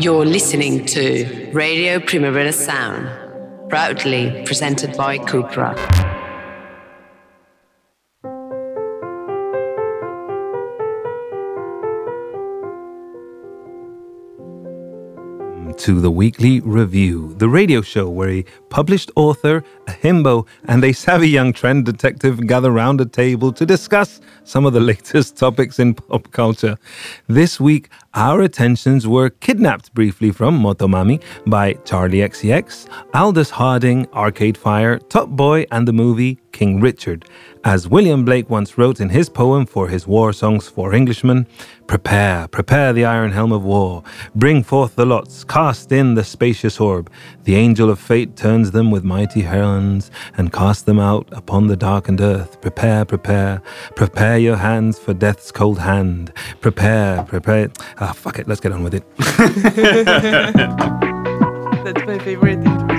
You're listening to Radio Primavera Sound, proudly presented by Cupra. Mm, to the Weekly Review, the radio show where a published author, a himbo, and a savvy young trend detective gather round a table to discuss some of the latest topics in pop culture. This week, our attentions were kidnapped briefly from Motomami by Charli XCX, Aldous Harding, Arcade Fire, Top Boy, and the movie King Richard. As William Blake once wrote in his poem for his war songs for Englishmen, Prepare, prepare the iron helm of war, bring forth the lots, cast in the spacious orb. The angel of fate turns them with mighty hands and cast them out upon the darkened earth. Prepare, prepare, prepare your hands for death's cold hand. Prepare, prepare. Ah, fuck it, let's get on with it. That's my favorite intro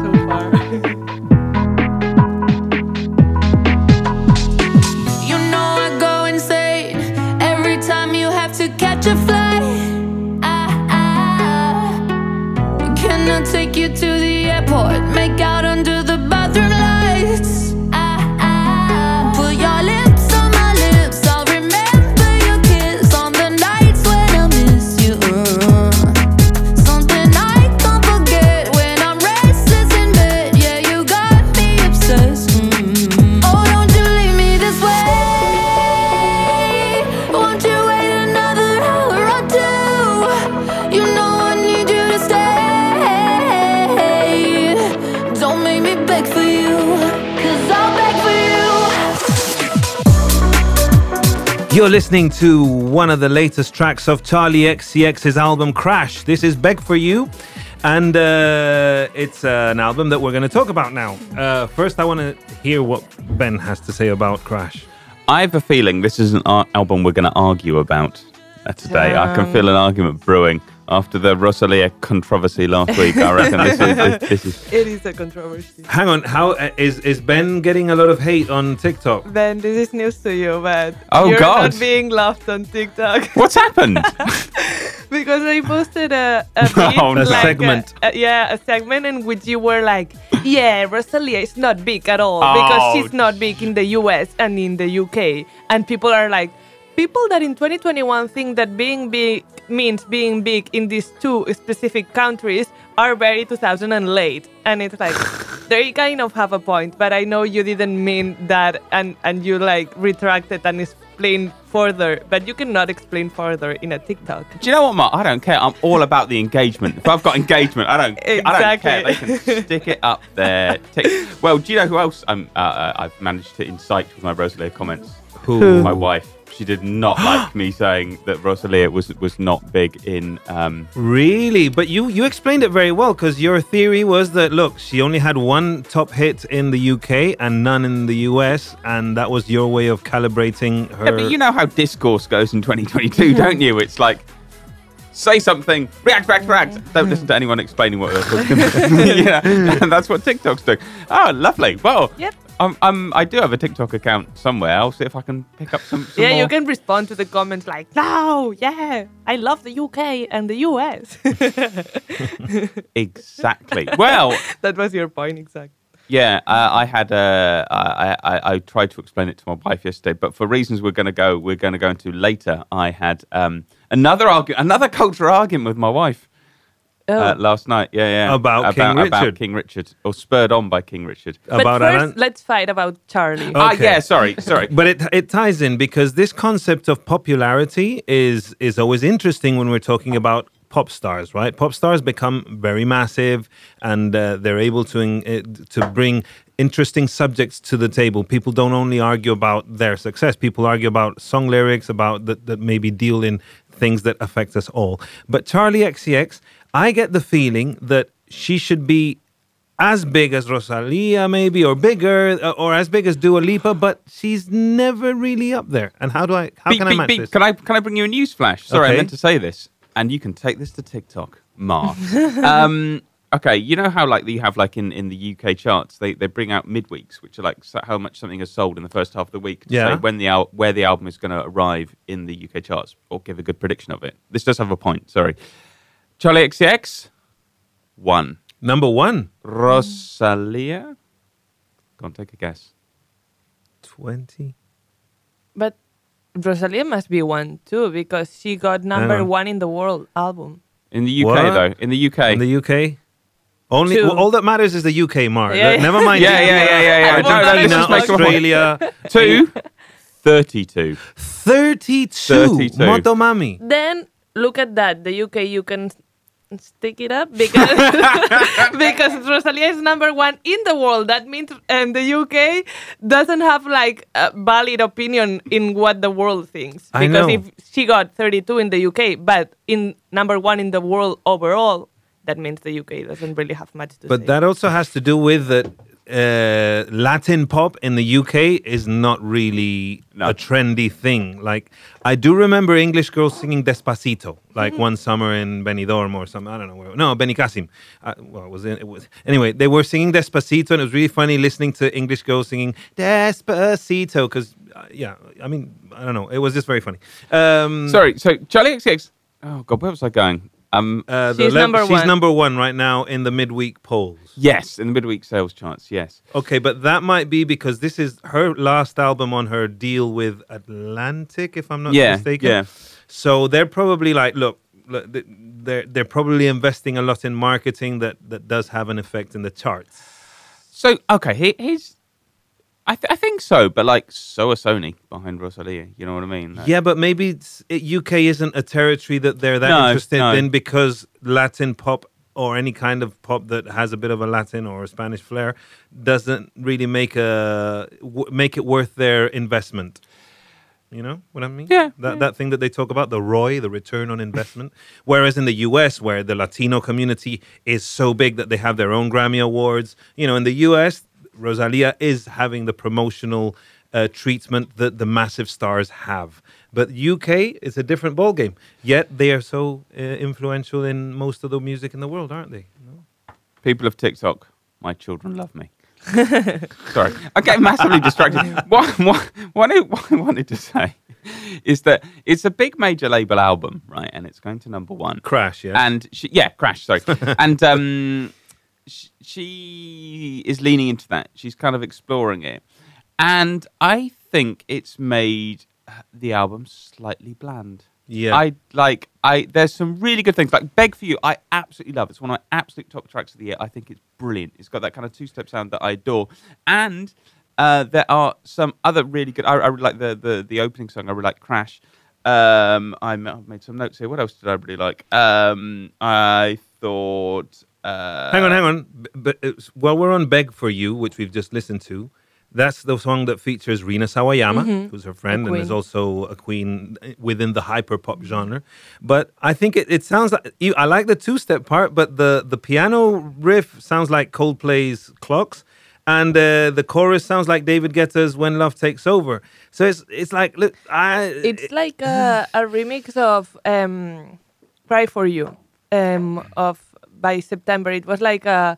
You're listening to one of the latest tracks of Charli XCX's album Crash. This is Beg for You, and uh, it's uh, an album that we're going to talk about now. Uh, first, I want to hear what Ben has to say about Crash. I have a feeling this is an ar- album we're going to argue about uh, today. I can feel an argument brewing after the Rosalia controversy last week. I reckon this is, this, this is It is a controversy. Hang on, how uh, is is Ben getting a lot of hate on TikTok? Ben, this is news to you, but Oh, you're God. not being laughed on TikTok what's happened. because I posted a, a, bit, Oh, no. A like segment. a- yeah, a segment in which you were like, "Yeah, Rosalia is not big at all Oh, because she's not big in the US and in the UK," and people are like. People that in 2021 think that being big means being big in these two specific countries are very 2000 and late. And it's like, they kind of have a point, but I know you didn't mean that and, and you like retracted and explained further, but you cannot explain further in a TikTok. Do you know what, Mark? I don't care. I'm all about the engagement. If I've got engagement, I don't. I don't care. They can stick it up there. Tick. Well, do you know who else I'm, uh, uh, I've managed to incite with my Rosalia comments? Who? My wife. She did not like me saying that Rosalia was was not big in. Um, Really? But you you explained it very well because your theory was that look, she only had one top hit in the UK and none in the US, and that was your way of calibrating her. Yeah, but you know how discourse goes in 2022, don't you? It's like say something, react, react, react. Don't listen to anyone explaining what they're talking about. yeah, and that's what TikTok's doing. Oh, lovely. Well, Yep. Um, um, I do have a TikTok account somewhere. I'll see if I can pick up some. some yeah, more. you can respond to the comments like, no, yeah, I love the UK and the US. Exactly. Well, that was your point, exactly. yeah, uh, I had uh, I, I I tried to explain it to my wife yesterday, but for reasons we're going to go we're going to go into later, I had um, another argument, another cultural argument with my wife. Uh, last night, yeah, yeah, About King about Richard. King Richard, or spurred on by King Richard. but about first, Alan. let's fight about Charli. Ah, Okay. yeah, sorry, sorry. But it it ties in because this concept of popularity is is always interesting when we're talking about pop stars, right? Pop stars become very massive, and uh, they're able to in- uh, to bring interesting subjects to the table. People don't only argue about their success; people argue about song lyrics, about that that maybe deal in things that affect us all. But Charli XCX, I get the feeling that she should be as big as Rosalia, maybe, or bigger, uh, or as big as Dua Lipa, but she's never really up there. And how do I? How Beep, can I match beep. this? Can I can I bring you a news flash? Sorry, I meant to say this, and you can take this to TikTok, Mark. um, okay, you know how like you have like in, in the UK charts, they, they bring out midweeks, which are like how much something has sold in the first half of the week. To Yeah. say when the al- where the album is going to arrive in the UK charts, or give a good prediction of it. This does have a point. Sorry. Charli XCX, one. Number one, Rosalia, go on, take a guess. 20. But Rosalia must be one too because she got number on. one in the world album. In the UK, What? though. In the UK. In the UK? Only Two. well, all that matters is the UK, Mark. Yeah, yeah. Never mind. Yeah, yeah, yeah, yeah, yeah. No, no, Argentina, let's just make a point. Australia. Two, 32. 32. 32. Motomami. Then look at that. The UK, you can s- stick it up because because Rosalia is number one in the world. That means and the UK doesn't have like a valid opinion in what the world thinks. I Because if she got 32 in the UK, but in number one in the world overall, that means the UK doesn't really have much to But say. that also has to do with that uh, Latin pop in the UK is not really No. a trendy thing. Like I do remember English girls singing Despacito, like one summer in Benidorm or something. I don't know where. No, Benicassim. Uh, well, it was in, it was anyway. They were singing Despacito, and it was really funny listening to English girls singing Despacito because uh, yeah, I mean I don't know. It was just very funny. Um, Sorry, so Charli XCX. Oh, God, where was I going? Um, uh, the She's number she's one. number one right now in the midweek polls. yes, in the midweek sales charts, yes. Okay, but that might be because this is her last album on her deal with Atlantic, if I'm not Yeah, mistaken. yeah. So they're probably like, look, look, they're they're probably investing a lot in marketing that that does have an effect in the charts. So, okay, he, he's. I, th- I think so, but like, so are Sony behind Rosalia. You know what I mean? Like- Yeah, but maybe it, UK isn't a territory that they're that No, interested no. in because Latin pop or any kind of pop that has a bit of a Latin or a Spanish flair doesn't really make a w- make it worth their investment. You know what I mean? Yeah, That that thing that they talk about, the ROI, the return on investment. Whereas in the US, where the Latino community is so big that they have their own Grammy awards, you know, in the US, Rosalia is having the promotional uh, treatment that the massive stars have. But UK is a different ballgame. Yet they are so uh, influential in most of the music in the world, aren't they? People of TikTok, my children love me. Sorry, I get massively distracted. What, what, what, I, what I wanted to say is that it's a big major label album, right? And it's going to number one. Crash, yeah. And she, yeah, Crash, sorry. and um, sh- she is leaning into that. She's kind of exploring it. And I think it's made uh, the album slightly bland. Yeah. I like I there's some really good things. Like Beg for You, I absolutely love. It's one of my absolute top tracks of the year. I think it's brilliant. It's got that kind of two step sound that I adore. And uh, there are some other really good I, I really like the, the the opening song, I really like Crash. Um I made some notes here. What else did I really like? Um I thought uh hang on, hang on. B- But it's, while we're on Beg for You, which we've just listened to, that's the song that features Rina Sawayama, who's her friend and is also a queen within the hyper pop genre. But I think it, it sounds like you, I like the two step part, but the the piano riff sounds like Coldplay's Clocks. And uh, the chorus sounds like David Guetta's "When Love Takes Over." So it's it's like look, I it's like a, a remix of um, "Cry for You" um, of by September. It was like a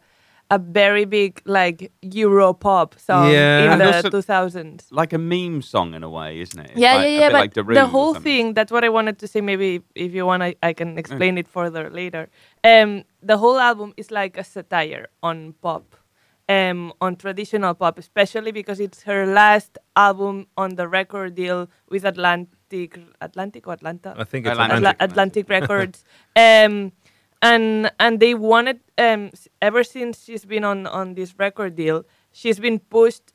a very big like Euro pop song Yeah. in And the 2000s. like a meme song in a way, isn't it? It's yeah, like, yeah, yeah. But like the whole thing, that's what I wanted to say. Maybe if you want, I, I can explain it further later. Um, the whole album is like a satire on pop, um, on traditional pop, especially because it's her last album on the record deal with Atlantic, Atlantic or Atlanta? I think it's Atlantic. Atlantic. Atla- Atlantic Records. Um, and and they wanted um, ever since she's been on on this record deal, she's been pushed,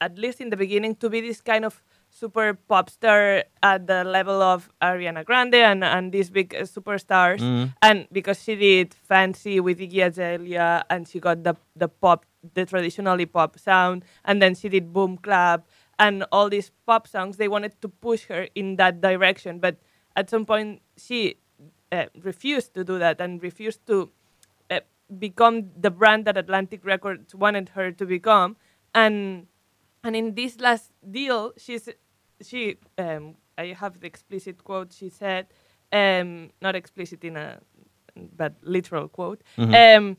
at least in the beginning, to be this kind of super pop star at the level of Ariana Grande and and these big uh, superstars. And because she did Fancy with Iggy Azalea, and she got the the pop, the traditionally pop sound, and then she did Boom Clap and all these pop songs. They wanted to push her in that direction, but at some point she uh, refused to do that and refused to uh, become the brand that Atlantic Records wanted her to become. And and in this last deal, she's she um, I have the explicit quote. She said, um, not explicit in a but literal quote, um,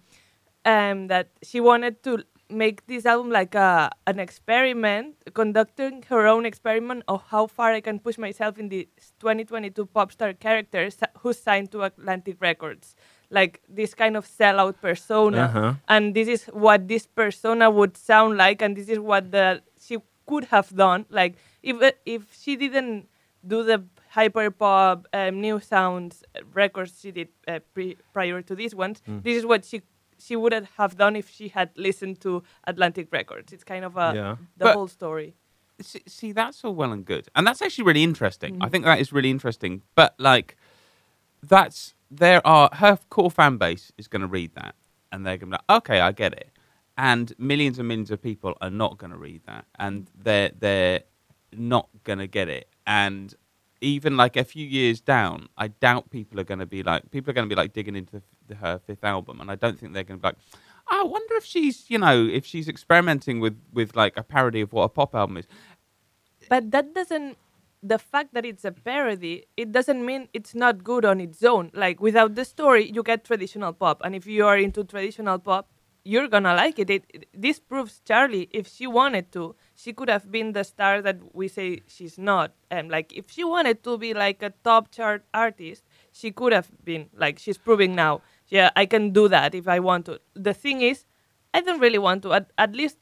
um, that she wanted to make this album like a an experiment, conducting her own experiment of how far I can push myself in the 2022 pop star characters who signed to Atlantic Records. like this kind of sellout persona, Uh-huh. and this is what this persona would sound like, and this is what the she could have done. Like if if she didn't do the hyper pop um, new sounds uh, records she did uh, pre- prior to these ones, Mm. this is what she she wouldn't have done if she had listened to Atlantic Records. It's kind of a Yeah. the But- whole story. see, see, that's all well and good, and that's actually really interesting. Mm. I think that is really interesting. But like, that's there are her core fan base is going to read that, and they're going to be like, okay, I get it. And millions and millions of people are not going to read that, and they're they're not going to get it. And even like a few years down, I doubt people are going to be like people are going to be like digging into the, her fifth album, and I don't think they're going to be like, oh, I wonder if she's you know if she's experimenting with with like a parody of what a pop album is. But that doesn't. The fact that it's a parody, it doesn't mean it's not good on its own. Like without the story, you get traditional pop, and if you are into traditional pop, you're gonna like it. it, this proves Charli, if she wanted to, she could have been the star that we say she's not. And like if she wanted to be like a top chart artist, she could have been. Like she's proving now. Yeah, I can do that if I want to. The thing is, I don't really want to. At, at least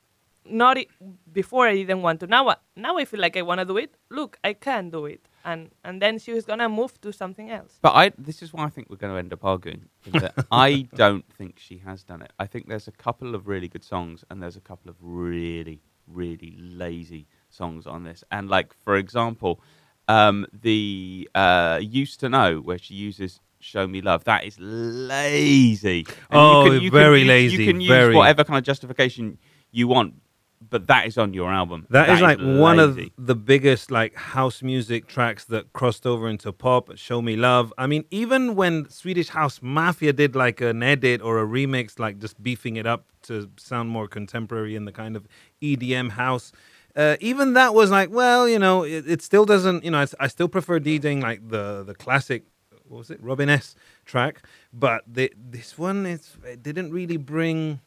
not i- before I didn't want to. Now, uh, now I feel like I want to do it. Look, I can do it, and and then she was gonna move to something else. But I, this is why I think we're going to end up arguing. I don't think she has done it. I think there's a couple of really good songs, and there's a couple of really, really lazy songs on this. And like, for example, um, the uh, "Used to Know," where she uses "Show Me Love," that is lazy. And Oh, very use- lazy, You can use very. whatever kind of justification you want, but that is on your album. That is like one of lazy. the biggest like house music tracks that crossed over into pop. Show Me Love. I mean, even when Swedish House Mafia did like an edit or a remix, like just beefing it up to sound more contemporary in the kind of EDM house. Uh, even that was like, well, you know, it, it still doesn't, you know, I, I still prefer DJing like the the classic, what was it, Robin S track. But the, this one, it's, it didn't really bring,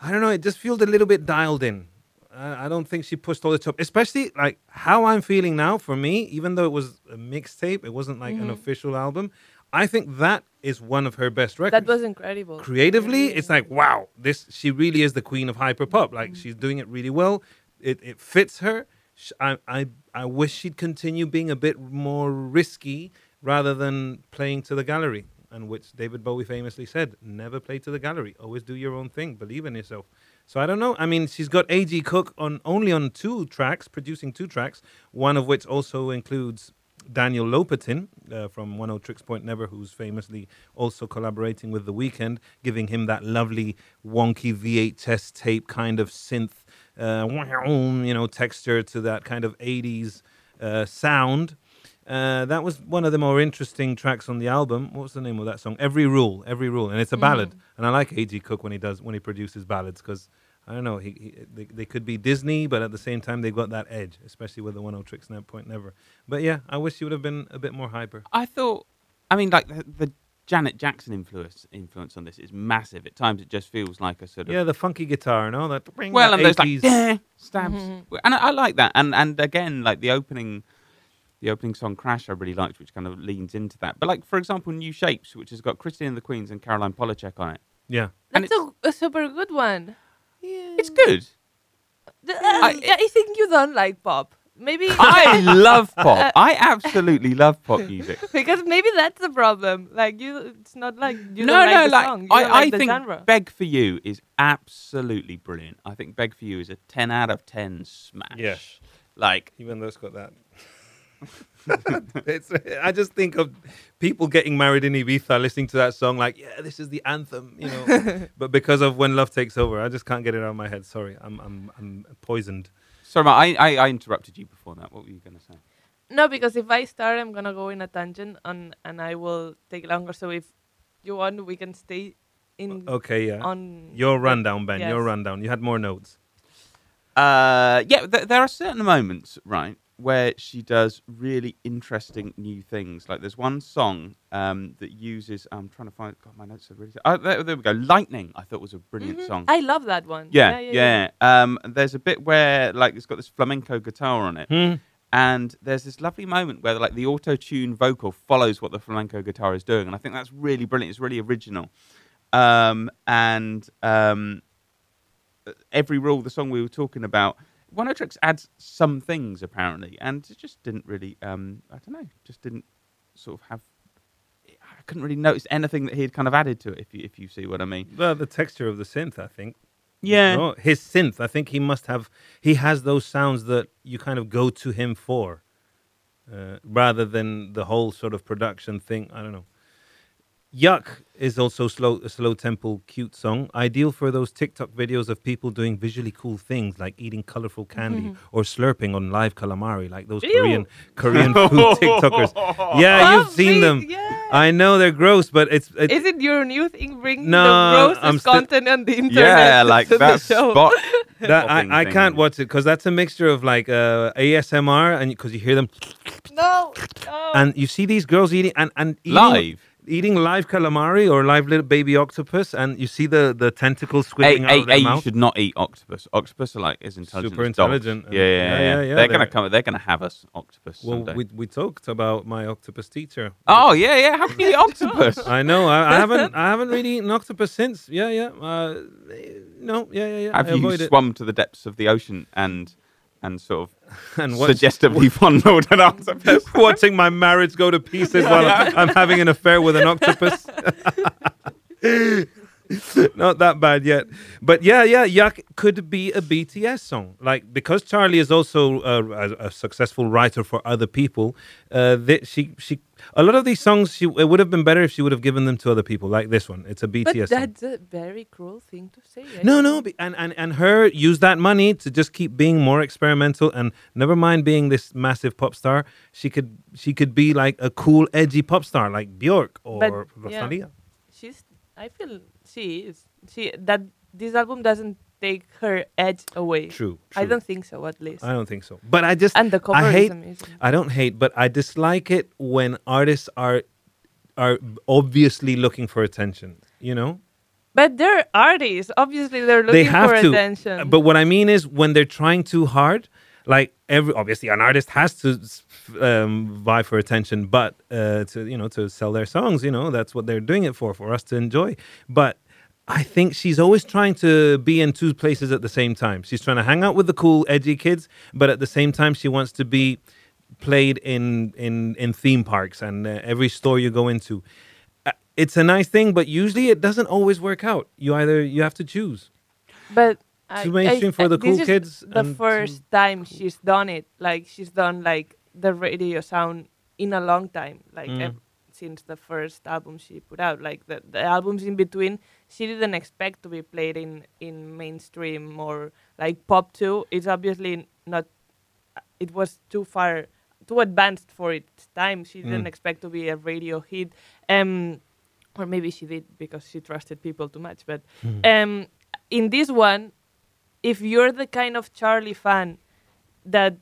I don't know, it just feels a little bit dialed in. I I don't think she pushed all the top, especially like how I'm feeling now. For me, even though it was a mixtape, it wasn't like an mm-hmm. official album. I think that is one of her best records. That was incredible. creatively. It's like wow, this she really is the queen of hyper pop. Like mm-hmm. she's doing it really well. It it fits her. I I I wish she'd continue being a bit more risky rather than playing to the gallery. And which David Bowie famously said, never play to the gallery. Always do your own thing. Believe in yourself. So I don't know. I mean, she's got A.G. Cook on only on two tracks, producing two tracks, one of which also includes Daniel Lopatin uh, from Oneohtrix Point Never, who's famously also collaborating with The Weeknd, giving him that lovely wonky VHS tape kind of synth, uh, you know, texture to that kind of 80s uh, sound. Uh, that was one of the more interesting tracks on the album. What was the name of that song? Every Rule, Every Rule, and it's a ballad. And I like A.G. Cook when he does when he produces ballads because I don't know, he, he they, they could be Disney, but at the same time they've got that edge, especially with the Oneohtrix Net Point Never. But yeah, I wish she would have been a bit more hyper. I thought, I mean, like the, the Janet Jackson influence influence on this is massive. At times, it just feels like a sort of Yeah, the funky guitar and all that. well, that and those like 80s stabs, and I, I like that. And and again, like the opening, the opening song "Crash," I really liked, which kind of leans into that. But like for example, "New Shapes," which has got Christine and the Queens and Caroline Polachek on it. yeah. and That's a, a super good one. Yeah. It's good. The- uh, I, I think you don't like pop. Maybe I love pop. I absolutely love pop music. because maybe that's the problem. Like you, it's not like you no, don't like no, the like song. You I, don't like I the think genre. "Beg for You" is absolutely brilliant. I think "Beg for You" is a ten out of ten smash. Yeah. like Even though it's got that. it's, I just think of people getting married in Ibiza listening to that song, like, yeah, this is the anthem, you know. but because of When Love Takes Over, I just can't get it out of my head. Sorry, I'm, I'm, I'm poisoned. sorry, Matt, I, I I interrupted you before that. What were you going to say? No, because if I start, I'm gonna go in a tangent, and and I will take longer. So if you want, we can stay in Okay, yeah. on Your rundown, Ben. Your rundown. You had more notes. Uh, yeah, th- there are certain moments, right, where she does really interesting new things. Like there's one song um, that uses. I'm trying to find. God, my notes are really. Oh, there, there we go. Lightning. I thought was a brilliant song. I love that one. yeah, yeah. Um, there's a bit where like it's got this flamenco guitar on it, Hmm. And there's this lovely moment where like the auto tune vocal follows what the flamenco guitar is doing, and I think that's really brilliant. It's really original. Um, and um, every rule, the song we were talking about, Oneohtrix adds some things apparently, and it just didn't really. Um, I don't know, just didn't sort of have. I couldn't really notice anything that he had kind of added to it. If you if you see what I mean. Well, the texture of the synth, I think. Yeah. No, his synth. I think he must have. He has those sounds that you kind of go to him for, uh, rather than the whole sort of production thing. I don't know. Yuck is also slow, a slow tempo, cute song. Ideal for those TikTok videos of people doing visually cool things like eating colorful candy or slurping on live calamari, like those Ew. Korean Korean food TikTokers. Yeah, you've seen Lovely, them. yeah. I know they're gross, but it's, it's Is it your new thing bringing No, the grossest I'm still- content on the internet? Yeah, to like the that show? spot. that popping I, I can't watch it because that's a mixture of like uh, ASMR and because you hear them No, no. and you see these girls eating and and eating, Live? Eating live calamari or live little baby octopus and you see the the tentacles A, out a, of their a, you should not eat octopus. Octopus are like is intelligent, Super intelligent Yeah, yeah, yeah, yeah. yeah, yeah, They're, they're- gonna come. They're gonna have us octopus well, someday. we we talked about my octopus teacher. oh yeah, yeah. How can you eat octopus? I know. I, I haven't. I haven't really eaten octopus since. Yeah, yeah. Uh, no, yeah, yeah, yeah. have I you avoid it. swum to the depths of the ocean and and sort of And watch- suggestively fondled an octopus? watching my marriage go to pieces while I'm having an affair with an octopus. Not that bad yet, but yeah, yeah, Yuck could be a BTS song. Like because Charli is also a, a, a successful writer for other people. Uh, that she she a lot of these songs she it would have been better if she would have given them to other people. Like this one, it's a BTS but song. that's a very cruel thing to say. No, no, and, and and her use that money to just keep being more experimental and never mind being this massive pop star. She could she could be like a cool, edgy pop star like Bjork or But, yeah. Rosalia. She's. I feel she is. She that this album doesn't take her edge away. True, I don't think so, at least. I don't think so. But I just and the cover I hate is amazing. I don't hate, but I dislike it when artists are are obviously looking for attention. You know, But they're artists. Obviously, they're looking they have for to. attention. But what I mean is when they're trying too hard, like every obviously an artist has to um, vie for attention, but uh, to you know to sell their songs, you know that's what they're doing it for, for us to enjoy. But I think she's always trying to be in two places at the same time. She's trying to hang out with the cool, edgy kids, but at the same time she wants to be played in in in theme parks and uh, every store you go into. Uh, It's a nice thing, but usually it doesn't always work out. You either you have to choose. But Too mainstream for the this cool is kids The first time she's done it, like she's done like the radio sound in a long time, like Mm. since the first album she put out. Like the, the albums in between, she didn't expect to be played in in mainstream or like pop too. It's obviously not. It was too far, too advanced for its time. She didn't Mm. expect to be a radio hit. Um, or maybe she did because she trusted people too much. But Hmm. um, in this one, if you're the kind of Charli fan that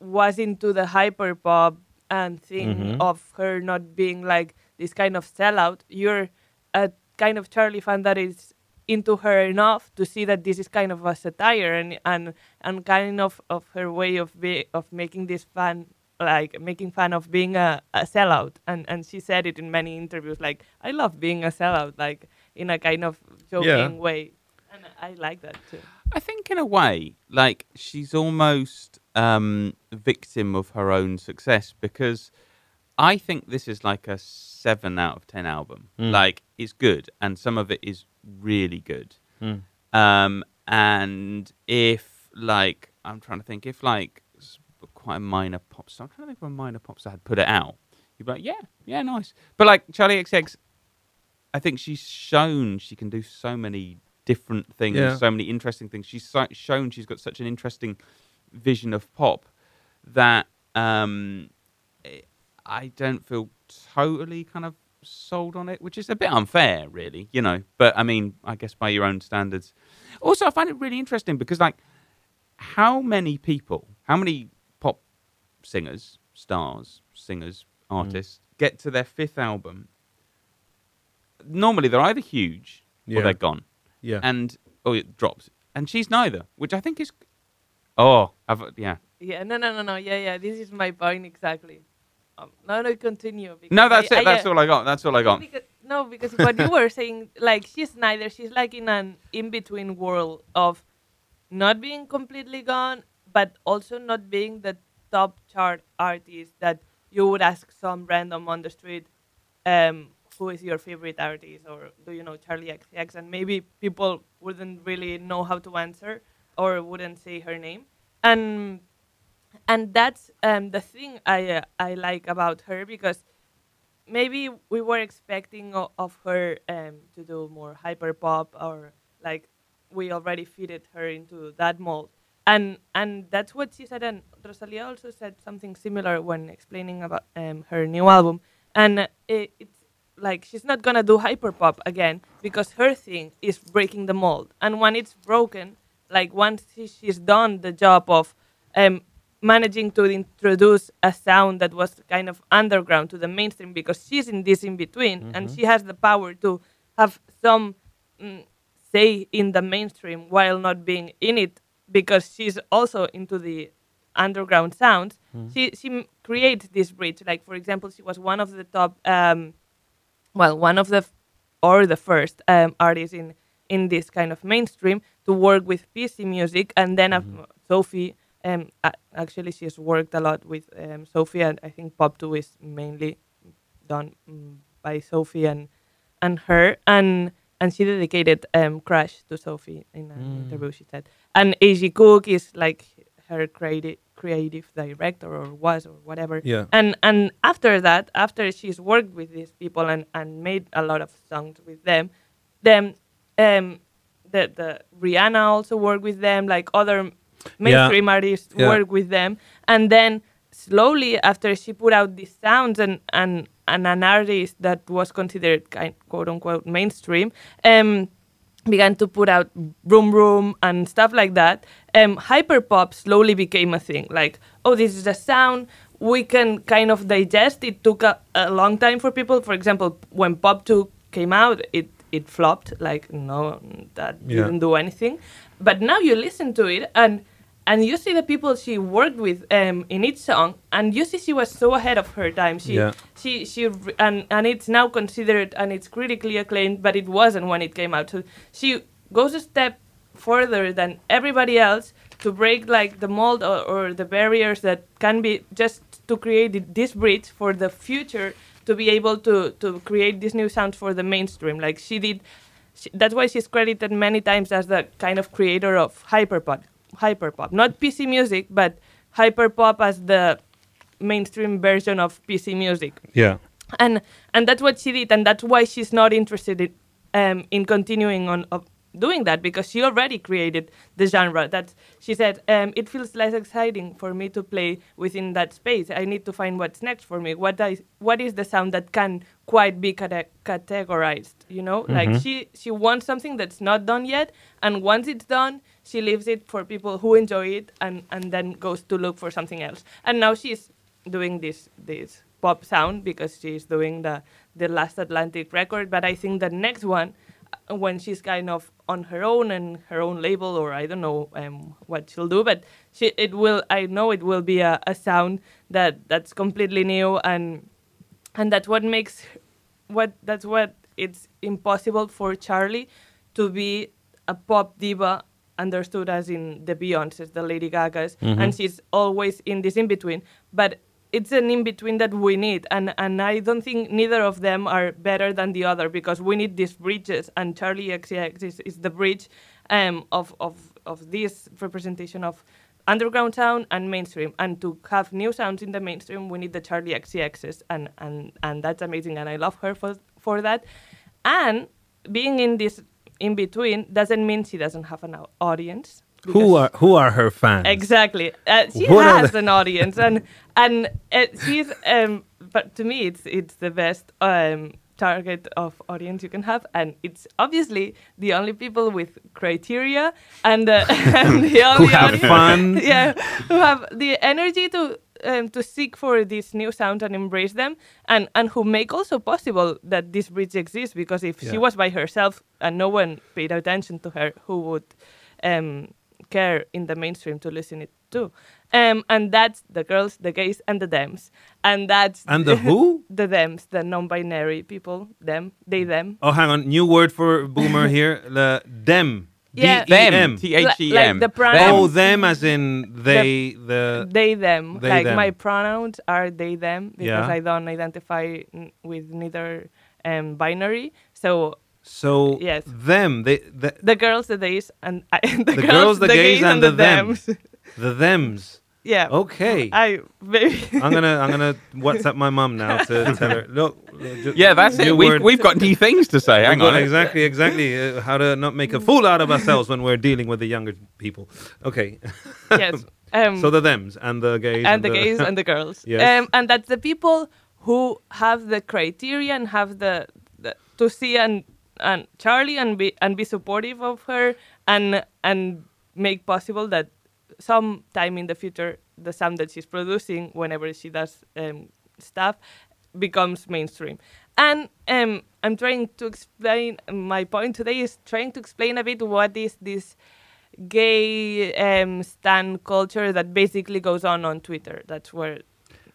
was into the hyper pop and thing Mhm. of her not being like this kind of sellout, you're a kind of Charli fan that is into her enough to see that this is kind of a satire and and, and kind of of her way of be, of making this fan like making fun of being a, a sellout. And and she said it in many interviews like I love being a sellout like in a kind of joking way. And I like that too. I think in a way, like she's almost um, victim of her own success because I think this is like a seven out of ten album. Like it's good, and some of it is really good. Um, and if like I'm trying to think, if like quite a minor pop star, I'm trying to think of a minor pop star had put it out, you'd be like, yeah, yeah, nice. But like Charli XX, I think she's shown she can do so many different things, Yeah. so many interesting things. She's so, shown she's got such an interesting vision of pop that um, I don't feel totally kind of sold on it, which is a bit unfair, really, you know. But I mean, I guess by your own standards. Also, I find it really interesting because, like, how many people, how many pop singers, stars, singers, hmm. artists get to their fifth album? Normally, they're either huge Yeah. or they're gone Yeah. and oh, it drops. And she's neither, which I think is. Oh, I've, yeah. Yeah, no, no, no, no. Yeah, yeah. This is my point exactly. No, no, continue. because No, that's I- it. I, that's uh, all I got. That's all I got. Because, no, because what you were saying, like she's neither. She's like in an in-between world of not being completely gone, but also not being the top chart artist that you would ask some random on the street, um, who is your favorite artist, or do you know Charli XCX, and maybe people wouldn't really know how to answer or wouldn't say her name, and and that's um, the thing I uh, I like about her because maybe we were expecting o- of her um, to do more hyper pop or like we already fitted her into that mold. And and that's what she said and rosalia also said something similar when explaining about um, her new album. And uh, it, it's like she's not gonna do hyper pop again because her thing is breaking the mold. And when it's broken like once she, she's done the job of um, managing to introduce a sound that was kind of underground to the mainstream because she's in this in between and she has the power to have some mm, say in the mainstream while not being in it because she's also into the underground sounds. She she m- creates this bridge. Like for example she was one of the top um well one of the f- or the first um, artists in in this kind of mainstream to work with PC music and then uh, Sophie um actually she's worked a lot with um, Sophie and I think Pop 2 is mainly done mm, by Sophie and and her and and she dedicated um Crash to Sophie in an interview she said. And AG Cook is like her creative creative director or was or whatever. Yeah. and and after that after she's worked with these people and and made a lot of songs with them then um the the Rihanna also worked with them like other mainstream artists Yeah. work with them and then slowly after she put out these sounds and and and an artist that was considered kind quote unquote mainstream um began to put out Room Room and stuff like that, um, hyperpop slowly became a thing. Like, oh, this is a sound we can kind of digest. It took a, a long time for people. For example, when Pop 2 came out, it, it flopped. Like, no, that Yeah. didn't do anything. But now you listen to it and and you see the people she worked with um, in each song, and you see she was so ahead of her time. She Yeah. she she and and it's now considered and it's critically acclaimed, but it wasn't when it came out. So she goes a step further than everybody else to break like the mold or, or the barriers that can be just to create this bridge for the future to be able to to create these new sounds for the mainstream. Like she did. She, that's why she's credited many times as the kind of creator of hyperpop, hyperpop, not PC music, but hyperpop as the mainstream version of PC music. Yeah. and and that's what she did and that's why she's not interested in um, in continuing on of doing that because she already created the genre. That she said um, it feels less exciting for me to play within that space. I need to find what's next for me. What is what is the sound that can quite be cate- categorized you know? Like she she wants something that's not done yet and once it's done she leaves it for people who enjoy it and and then goes to look for something else and now she's doing this this pop sound because she's doing the the last Atlantic record. But I think the next one, uh, when she's kind of on her own and her own label, or I don't know um, what she'll do, but she it will. I know it will be a, a sound that that's completely new and and that's what makes what that's what it's impossible for Charli to be a pop diva understood as in the Beyonces, the Lady Gagas, and she's always in this in between. But it's an in between that we need, and and I don't think neither of them are better than the other because we need these bridges, and Charli XCX is, is the bridge um, of of of this representation of underground sound and mainstream. And to have new sounds in the mainstream, we need the Charli XCXs, and and and that's amazing, and I love her for for that. And being in this in between doesn't mean she doesn't have an audience. Who are who are her fans? Exactly. Uh, she What has an audience, and and uh, she's. Um, but to me, it's it's the best um, target of audience you can have, and it's obviously the only people with criteria and, uh, and the only Who have audience- fun. yeah, who have the energy to um, to seek for these new sounds and embrace them, and and who make also possible that this bridge exists. Because if Yeah. she was by herself and no one paid attention to her, who would um, care in the mainstream to listen it to? Um, and that's the girls, the gays, and the thems. And that's And the who? the thems, the non-binary people, them, they, them. Oh, hang on. New word for boomer here. The them. Yeah. D-E-M. Them. T H E M. Like the pronoun- Oh, them as in they, the. they them They, like them. my pronouns are they them because Yeah. i don't identify n- with neither um, binary so So Yes. them, they, the, the girls the days and I, the, The girls, the gays, and the thems. the thems. Yeah Okay. i maybe I'm gonna I'm gonna WhatsApp my mum now to tell her. Look. ju- Yeah, that's it. We've, word. we've got new things to say. Hang on. Exactly, exactly. Uh, how to not make a fool out of ourselves when we're dealing with the younger people. Okay. yes um, so the thems and the gays and the gays and the girls Yes. um, and that's the people who have the criteria and have the, the to see and and Charli and be and be supportive of her and and make possible that sometime in the future the sound that she's producing whenever she does um, stuff becomes mainstream and um, i'm trying to explain my point today is trying to explain a bit what is this gay um, stan culture that basically goes on on twitter that's where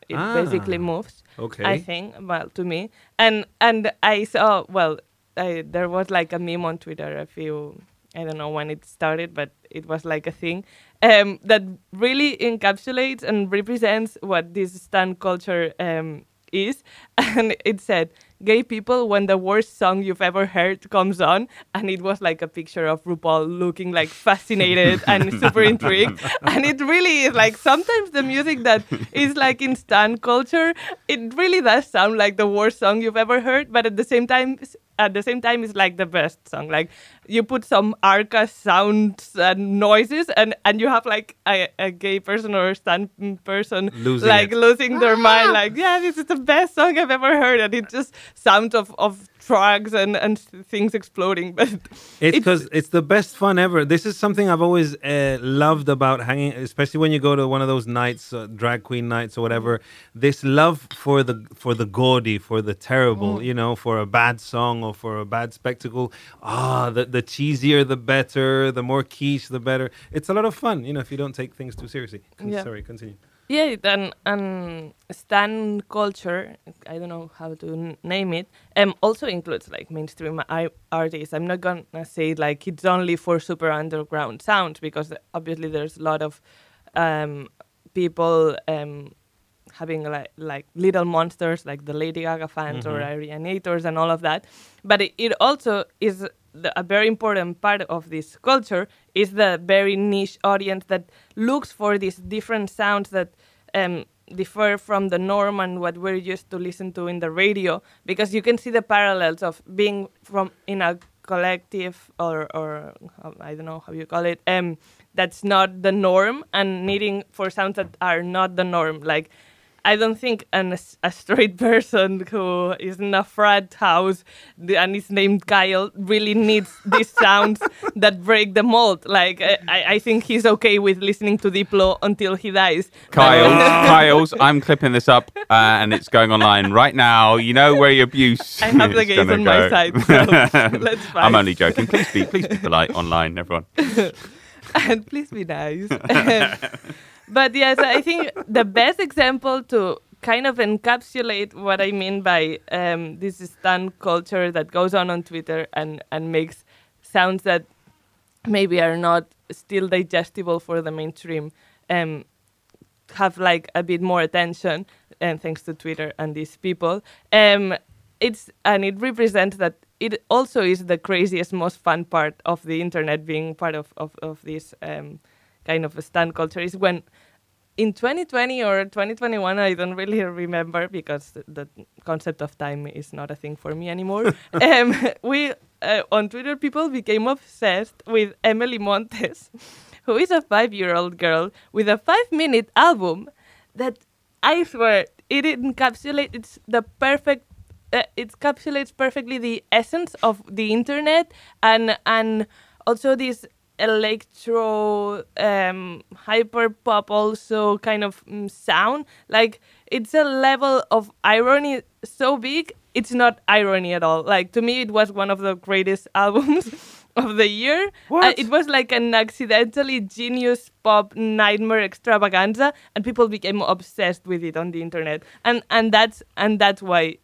it Ah. basically moves Okay. I think, well, to me, and and I saw, well, I, there was like a meme on Twitter a few, I don't know when it started, but it was like a thing um, that really encapsulates and represents what this stan culture um, is, and it said, "Gay people when the worst song you've ever heard comes on," and it was like a picture of RuPaul looking like fascinated and super intrigued, and it really is like sometimes the music that is like in stan culture, it really does sound like the worst song you've ever heard, but at the same time. At the same time, it's like the best song. Like you put some arca sounds and noises, and and you have like a, a gay person or a stan person Losing like it. losing their mind. Ah. Like yeah, this is the best song I've ever heard, and it just sounds of of trucks and and things exploding. But It's because it's the best fun ever. This is something I've always uh, loved about hanging, especially when you go to one of those nights, uh, drag queen nights or whatever. This love for the for the gaudy, for the terrible, you know, for a bad song or for a bad spectacle. Ah, the the cheesier the better, the more quiche the better. It's a lot of fun, you know, if you don't take things too seriously. Con- Yeah. Sorry, continue. Yeah, and and stan culture, I don't know how to name it, um, also includes like mainstream artists. I'm not gonna say like it's only for super underground sounds because obviously there's a lot of um, people um, having like like little monsters like the Lady Gaga fans or Arianators and all of that. But it, it also is the, a very important part of this culture is the very niche audience that looks for these different sounds that um, differ from the norm and what we're used to listen to in the radio. Because you can see the parallels of being from in a collective or or I don't know how you call it um that's not the norm and needing for sounds that are not the norm. Like I don't think an, a straight person who is in a frat house and is named Kyle really needs these sounds that break the mold. Like I, I I think he's okay with listening to Diplo until he dies. Kyle's, Kyle's, I'm clipping this up uh, and it's going online right now. You know where your abuse I have the is gays gonna on my side, so let's fight. I'm only joking. Please be, please be polite online, everyone. and please be nice. But yes, I think the best example to kind of encapsulate what I mean by um, this stan culture that goes on on Twitter and, and makes sounds that maybe are not still digestible for the mainstream um, have like a bit more attention and thanks to Twitter and these people. Um, it's and it represents that it also is the craziest, most fun part of the internet being part of of, of this um, kind of a stan culture is when in 2020 or 2021 i don't really remember because the, the concept of time is not a thing for me anymore. Um, we uh, on twitter people became obsessed with emily montes who is a five year old girl with a five minute album that i swear it encapsulates the perfect uh, it encapsulates perfectly the essence of the internet and and also this electro um, hyper pop also kind of mm, sound like it's a level of irony so big it's not irony at all like to me it was one of the greatest albums of the year. Uh, it was like an accidentally genius pop nightmare extravaganza, and people became obsessed with it on the internet. And and that's and that's why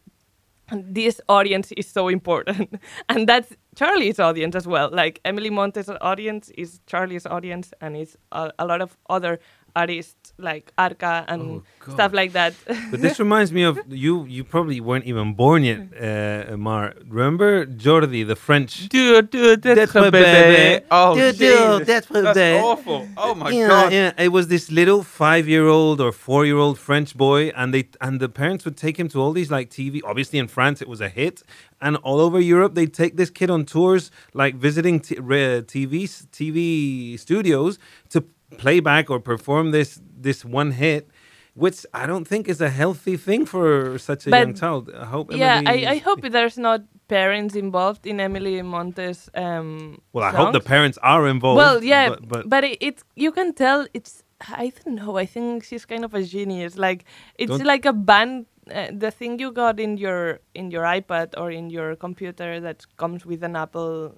this audience is so important, and that's Charli's audience as well. Like Emily Montes' audience is Charli's audience, and it's a, a lot of other artists like Arca and Oh, stuff like that. But this reminds me of you. You probably weren't even born yet, uh, Mar. Remember Jordy, the French. Dude, dude, That's my baby. Oh, Dude, dude, that's my That's awful. Oh my yeah, god. yeah. It was this little five-year-old or four-year-old French boy, and they and the parents would take him to all these like TV. Obviously, in France, it was a hit, and all over Europe, they take this kid on tours, like visiting t- re- TV TV studios to play back or perform this this one hit. Which I don't think is a healthy thing for such a But- young child. I hope. yeah, Emily- I, I hope there's not parents involved in Emily Montes. Um, Well, I hope the parents are involved. Well, yeah, but, but but it, it's you can tell it's. I don't know. I think she's kind of a genius. Like it's Don't- like a band. Uh, the thing you got in your in your iPad or in your computer that comes with an Apple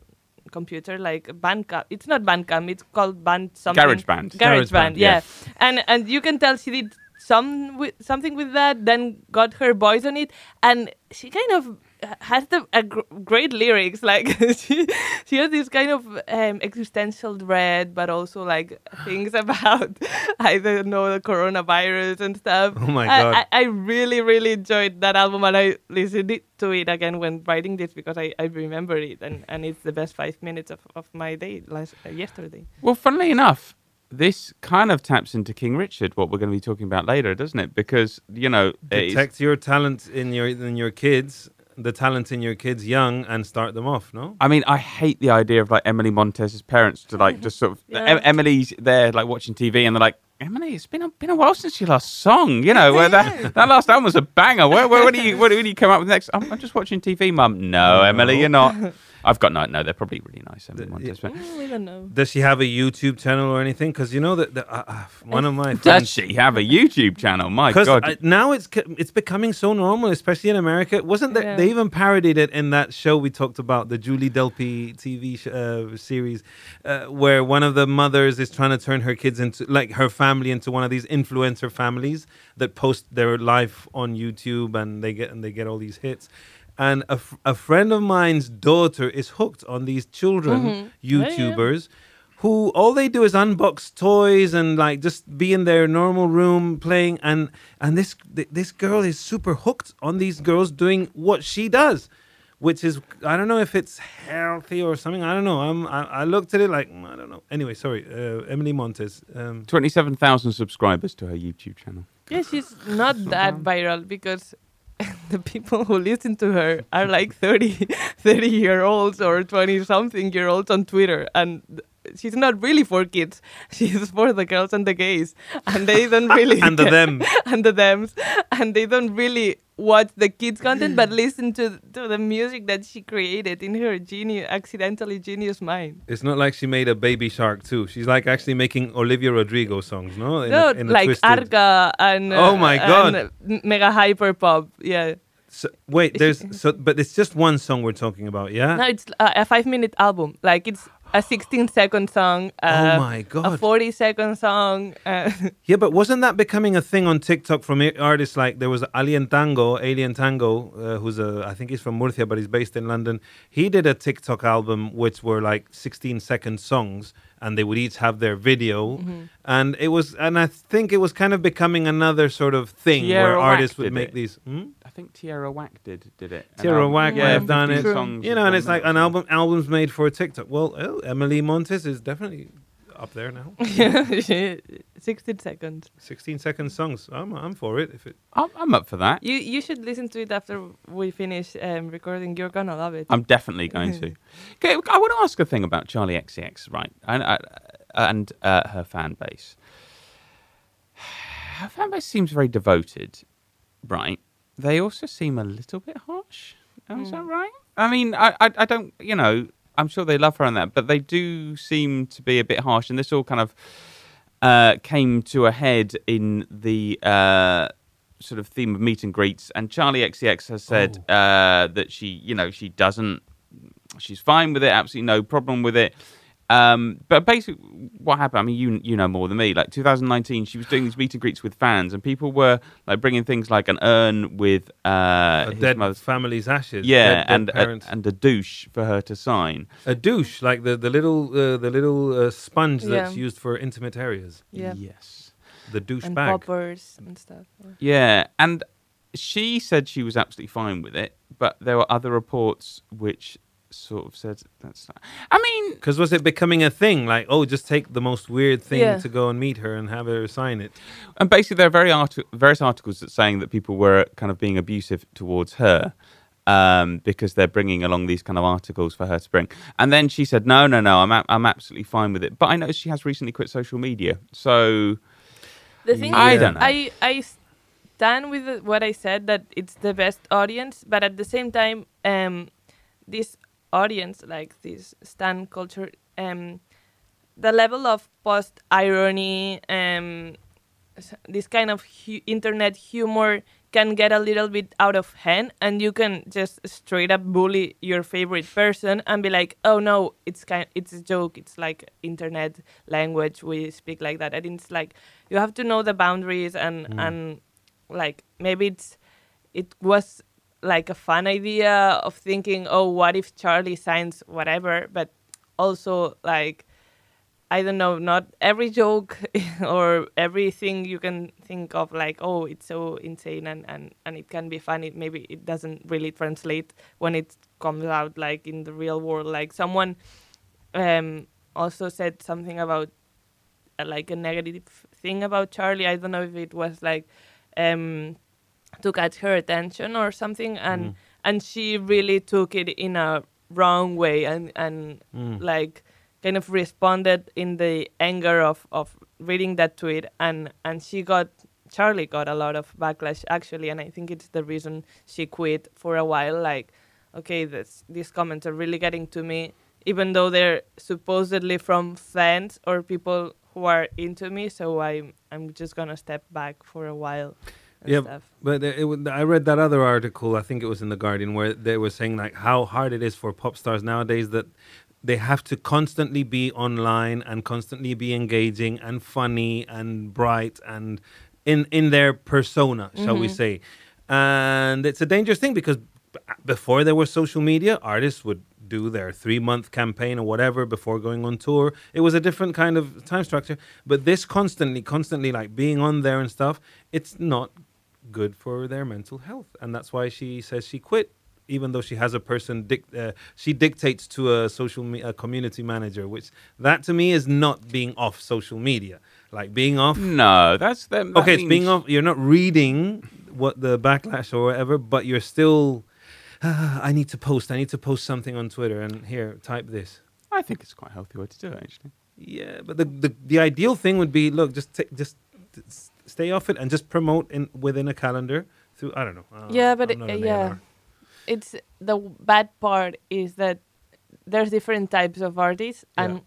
computer, like Bandcamp. It's not Bandcamp. It's called Band something. GarageBand. GarageBand. GarageBand, yeah. yeah. And and you can tell she did some with something with that. Then got her voice on it, and she kind of has the a gr- great lyrics. Like she she has this kind of um, existential dread, but also like things about I don't know the coronavirus and stuff. Oh my I, God. I, I really really enjoyed that album, and I listened it, to it again when writing this because I, I remember it, and, and it's the best five minutes of, of my day last uh, yesterday. Well, funnily enough, this kind of taps into King Richard, what we're going to be talking about later, doesn't it? Because you know, it's- detect your talent in your in your kids, the talent in your kids young, and start them off. No. I mean, I hate the idea of like Emily Montez's parents to like just sort of Yeah. Em- Emily's there like watching TV and they're like. Emily, it's been a, been a while since your last song. You know, where that, that last album was a banger. Where, where, what do you what do you come up with next? I'm, I'm just watching TV, Mum. No, Emily, you're not. I've got no. No, they're probably really nice. Emily Montez, but Mm, we don't know. Does she have a YouTube channel or anything? Because you know that the, uh, uh, one of my does friends. she have a YouTube channel? My Because God, now it's it's becoming so normal, especially in America. Wasn't there? Yeah. They even parodied it in that show we talked about, the Julie Delpy TV sh- uh, series, uh, where one of the mothers is trying to turn her kids into like her family into one of these influencer families that post their life on YouTube and they get and they get all these hits. And a, f- a friend of mine's daughter is hooked on these children Mm-hmm. Yeah, yeah. YouTubers who all they do is unbox toys and like just be in their normal room playing and and this th- this girl is super hooked on these girls doing what she does which is I don't know if it's healthy or something I don't know I'm I, I looked at it like mm, I don't know anyway sorry uh, Emily Montes um, twenty-seven thousand subscribers to her YouTube channel. Yeah, she's not that viral because the people who listen to her are like 30, 30 year olds or 20 something year olds on Twitter. And she's not really for kids. She's for the girls and the gays. And they don't really. and the them and the thems. And they don't really watch the kids' content but listen to, to the music that she created in her genius, accidentally genius mind. it's not like she made a baby shark too she's like actually making Olivia Rodrigo songs no in no, a, like twisted- Arca and. Oh my God. and, uh, Mega hyper pop. Yeah. so, wait there's so but it's just one song we're talking about yeah No, it's uh, a five minute album. Like it's a 16 second song. Uh, Oh my god! A 40 second song. Uh, Yeah, but wasn't that becoming a thing on TikTok from artists like there was Alien Tango, Alien Tango, uh, who's a I think he's from Murcia, but he's based in London. He did a TikTok album which were like 16 second songs, and they would each have their video, and it was, and I think it was kind of becoming another sort of thing where artists would make it. these. Hmm? I think Tierra Whack did did it. An Tierra album- Whack yeah, might have done it. songs You know, and it's like an album, albums made for a TikTok. Well, oh, Emily Montes is definitely up there now. 16 seconds. 16 second songs. I'm, I'm for it. If it I'm, I'm up for that. You you should listen to it after we finish um, recording. You're gonna love it. I'm definitely going to. Okay, I want to ask a thing about Charli XCX, right? And uh, and uh, her fan base. Her fan base seems very devoted, right? They also seem a little bit harsh. Is that right? I mean, I, I I don't, you know, I'm sure they love her and that, but they do seem to be a bit harsh, and this all kind of uh, came to a head in the uh, sort of theme of meet and greets. And Charli XCX has said uh, that she, you know, she doesn't she's fine with it, absolutely no problem with it. Um, but basically, what happened? I mean, you you know more than me. Like 2019, she was doing these meet and greets with fans, and people were like bringing things like an urn with uh, A his dead mother's- family's ashes. yeah, dead- dead and a, and a douche for her to sign. a douche, like the the little uh, the little uh, sponge that's used for intimate areas. Yeah. Yes. The douche And bag. poppers and stuff. yeah. Yeah, and she said she was absolutely fine with it, but there were other reports which sort of said that's. Not... I mean, Because was it becoming a thing? Like, oh, just take the most weird thing Yeah. to go and meet her and have her sign it. and basically there are very arti- various articles that saying that people were kind of being abusive towards her. Um, because they're bringing along these kind of articles for her to bring, and then she said, "No, no, no, I'm a- I'm absolutely fine with it." But I noticed she has recently quit social media, so The thing I is, don't know. I I stand with what I said that it's the best audience, but at the same time, um, this audience, like this stan culture, um, the level of post irony, um, this kind of hu- internet humor can get a little bit out of hand, and you can just straight up bully your favorite person and be like, "Oh no, it's kind, it's a joke. It's like internet language. We speak like that." And it's like you have to know the boundaries and and like maybe it's it was like a fun idea of thinking, "Oh, what if Charli signs whatever?" But also like I don't know, not every joke or everything you can think of like, oh, it's so insane and, and, and it can be funny. Maybe it doesn't really translate when it comes out like in the real world. Like someone um, also said something about uh, like a negative thing about Charli. I don't know if it was like um, to catch her attention or something, and mm-hmm. and she really took it in a wrong way and and mm. like kind of responded in the anger of of reading that tweet, and and she got. Charli got a lot of backlash actually, and I think it's the reason she quit for a while. Like, okay, this, these comments are really getting to me, even though they're supposedly from fans or people who are into me. So I'm I'm just gonna step back for a while. Yeah, stuff. But it, it, I read that other article, I think it was in The Guardian, where they were saying like how hard it is for pop stars nowadays that they have to constantly be online and constantly be engaging and funny and bright and in, in their persona, shall we mm-hmm. say. And it's a dangerous thing because before there was social media, artists would do their three month campaign or whatever before going on tour. It was a different kind of time structure. But this constantly, constantly like being on there and stuff, it's not good for their mental health. And that's why she says she quit. Even though she has a person, dic- uh, she dictates to a social me- a community manager, which that to me is not being off social media. Like being off no, that's them. that okay, it's being off. You're not reading what the backlash or whatever, but you're still. "Ah, I need to post. I need to post something on Twitter, and here, type this. I think it's quite a healthy way to do it, actually. Yeah, but the the, the ideal thing would be look, just just t- s- stay off it and just promote in within a calendar through. I don't know. uh, yeah, but it, yeah, A&R. it's the bad part is that there's different types of artists, Yeah. and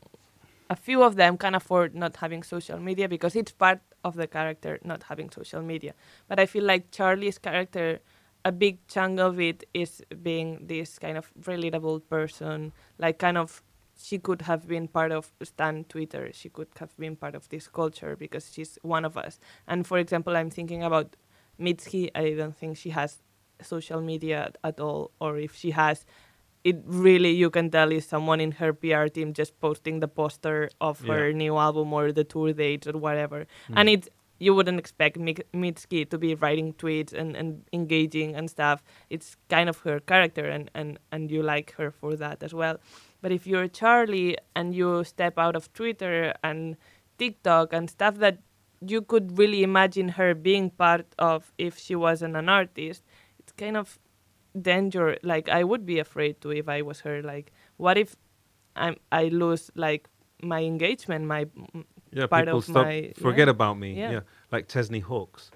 a few of them can afford not having social media because it's part of the character not having social media. But I feel like Charli's character, a big chunk of it is being this kind of relatable person, like kind of. She could have been part of Stan Twitter. She could have been part of this culture because she's one of us. And for example, I'm thinking about Mitski. I don't think she has social media at all, or if she has, it really you can tell is someone in her PR team just posting the poster of her new album or the tour dates or whatever. Hmm. And it's you wouldn't expect Mitski to be writing tweets and, and engaging and stuff. It's kind of her character, and, and, and you like her for that as well. But if you're Charli and you step out of Twitter and TikTok and stuff that you could really imagine her being part of if she wasn't an artist, it's kind of danger. Like I would be afraid to if I was her. Like what if I'm I lose like my engagement, my Yeah, part people of stop my- forget yeah. about me. Yeah. Yeah. like Chesney Hawkes.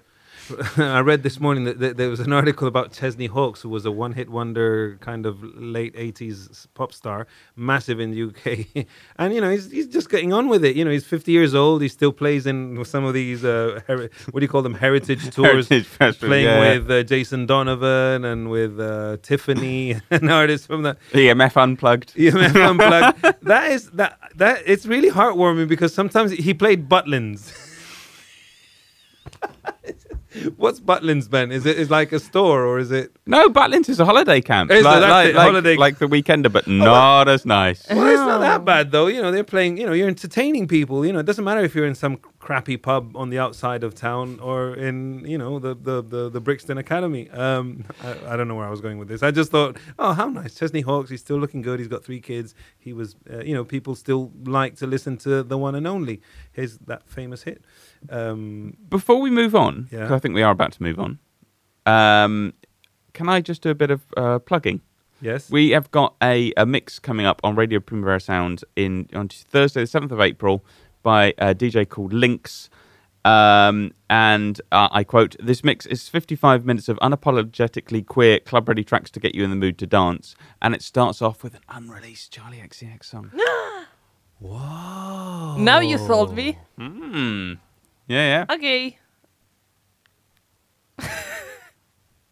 I read this morning that, there was an article about Chesney Hawkes, who was a one-hit wonder kind of late '80s pop star, massive in the UK, and you know he's he's just getting on with it. You know he's 50 years old. He still plays in some of these uh, heri- what do you call them heritage tours, Heritage Festival, playing yeah. with uh, Jason Donovan and with uh, Tiffany, an artist from that. EMF unplugged. EMF Unplugged. that is that that it's really heartwarming because sometimes he played Butlins. What's Butlins, Ben? Is it is like a store or is it? No, Butlins is a holiday camp. Is like, That's like, like, holiday- like the weekender, but oh, not as nice. Well, it's not that oh. bad though. You know, they're playing. You know, you're entertaining people. You know, it doesn't matter if you're in some crappy pub on the outside of town or in you know the the the, the Brixton Academy. Um, I, I don't know where I was going with this. I just thought, oh, how nice, Chesney Hawkes. He's still looking good. He's got three kids. He was, uh, you know, people still like to listen to the one and only. His that famous hit. Um, Before we move on, Yeah. I think we are about to move on, um, can I just do a bit of uh, plugging? yes. We have got a, a mix coming up on Radio Primavera Sound in on Thursday, the seventh of April, by a DJ called Lynx. Um, and uh, I quote: "This mix is 55 minutes of unapologetically queer, club-ready tracks to get you in the mood to dance." And it starts off with an unreleased Charli XCX song. Whoa. Now you sold me. Hmm. Yeah, yeah. Okay.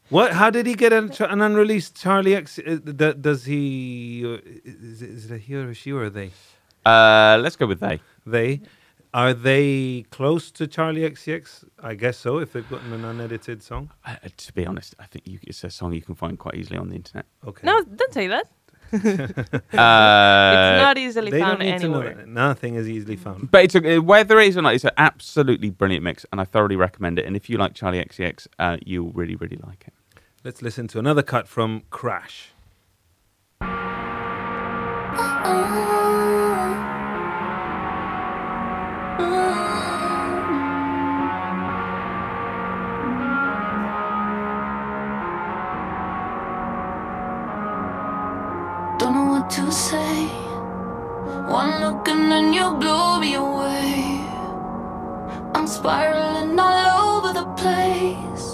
What? How did he get an, an unreleased Charli X? uh, Does he? Is it, is it a he or a she or a they? Uh, let's go with they. They are they close to Charli XCX? I guess so. If they've gotten an unedited song. Uh, to be honest, I think you, it's a song you can find quite easily on the internet. Okay. No, don't say that. Uh, it's not easily they found don't need to know anywhere. that. Nothing is easily found. But it's a, whether it is or not, it's an absolutely brilliant mix, and I thoroughly recommend it. And if you like Charli XCX, uh, you'll really, really like it. Let's listen to another cut from Crash. One look and then you blew me away. I'm spiraling all over the place.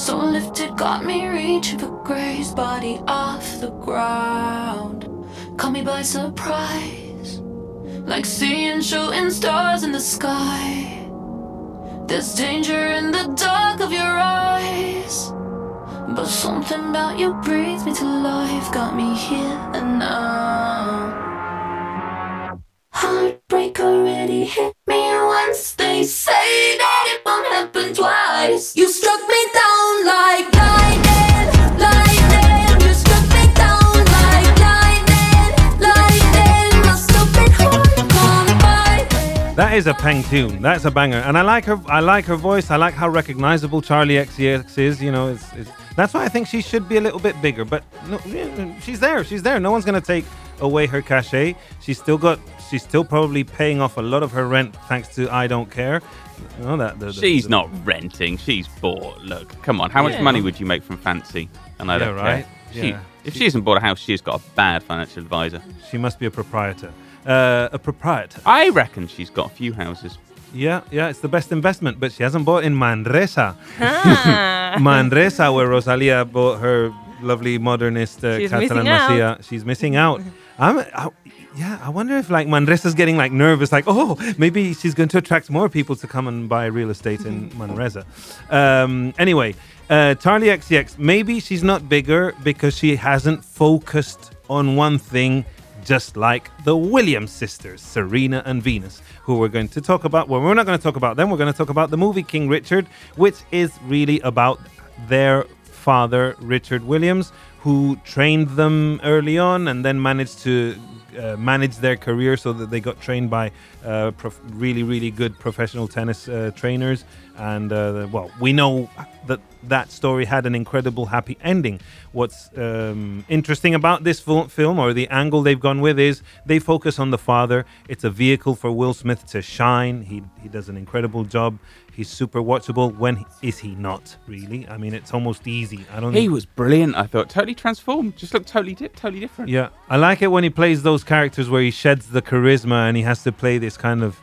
So lifted, got me reaching for grace. Body off the ground. Caught me by surprise. Like seeing shooting stars in the sky. There's danger in the dark of your eyes. But something about you breathes me to life, got me here and now. Is a peng tune. That's a banger, and I like her. I like her voice. I like how recognizable Charli XCX is. You know, it's, it's that's why I think she should be a little bit bigger. But no, she's there. She's there. No one's gonna take away her cachet. She's still got. She's still probably paying off a lot of her rent thanks to I Don't Care. You know that. The, the- She's the- not renting; she's bought. Look, come on, how much money would you make from Fancy? And I Yeah, don't right. care. She, Yeah. if she hasn't bought a house, she's got a bad financial advisor. She must be a proprietor. Uh, a proprietor. I reckon she's got a few houses. Yeah, yeah, it's the best investment, but she hasn't bought in Manresa. Ah. Manresa, where Rosalia bought her lovely modernist uh, She's Catalan missing out. Masia. She's missing out. I'm, I, yeah, I wonder if like Manresa's getting like nervous, like, oh, maybe she's going to attract more people to come and buy real estate in Manresa. Um, anyway, uh, Charli XCX, maybe she's not bigger because she hasn't focused on one thing just like the Williams sisters, Serena and Venus, who we're going to talk about. Well, we're not going to talk about them. We're going to talk about the movie King Richard, which is really about their father, Richard Williams, who trained them early on and then managed to uh, manage their career so that they got trained by uh, prof- really, really good professional tennis uh, trainers. And uh, well, we know that that story had an incredible happy ending. What's um, interesting about this film, or the angle they've gone with, is they focus on the father. It's a vehicle for Will Smith to shine. He he does an incredible job. He's super watchable. When he- is he not? Really? I mean, it's almost easy. I don't. He was brilliant. I thought totally transformed. Just looked totally, di- totally different. Yeah, I like it when he plays those characters where he sheds the charisma and he has to play this kind of.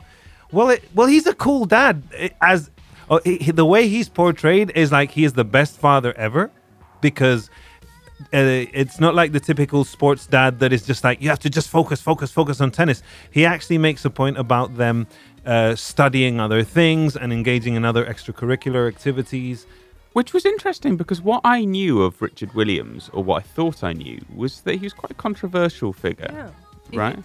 Well, it, well, he's a cool dad. It- as Oh, he, he- the way he's portrayed is like he is the best father ever, because uh, it's not like the typical sports dad that is just like you have to just focus, focus, focus on tennis. He actually makes a point about them uh, studying other things and engaging in other extracurricular activities. Which was interesting because what I knew of Richard Williams, or what I thought I knew, was that he was quite a controversial figure, Yeah. right?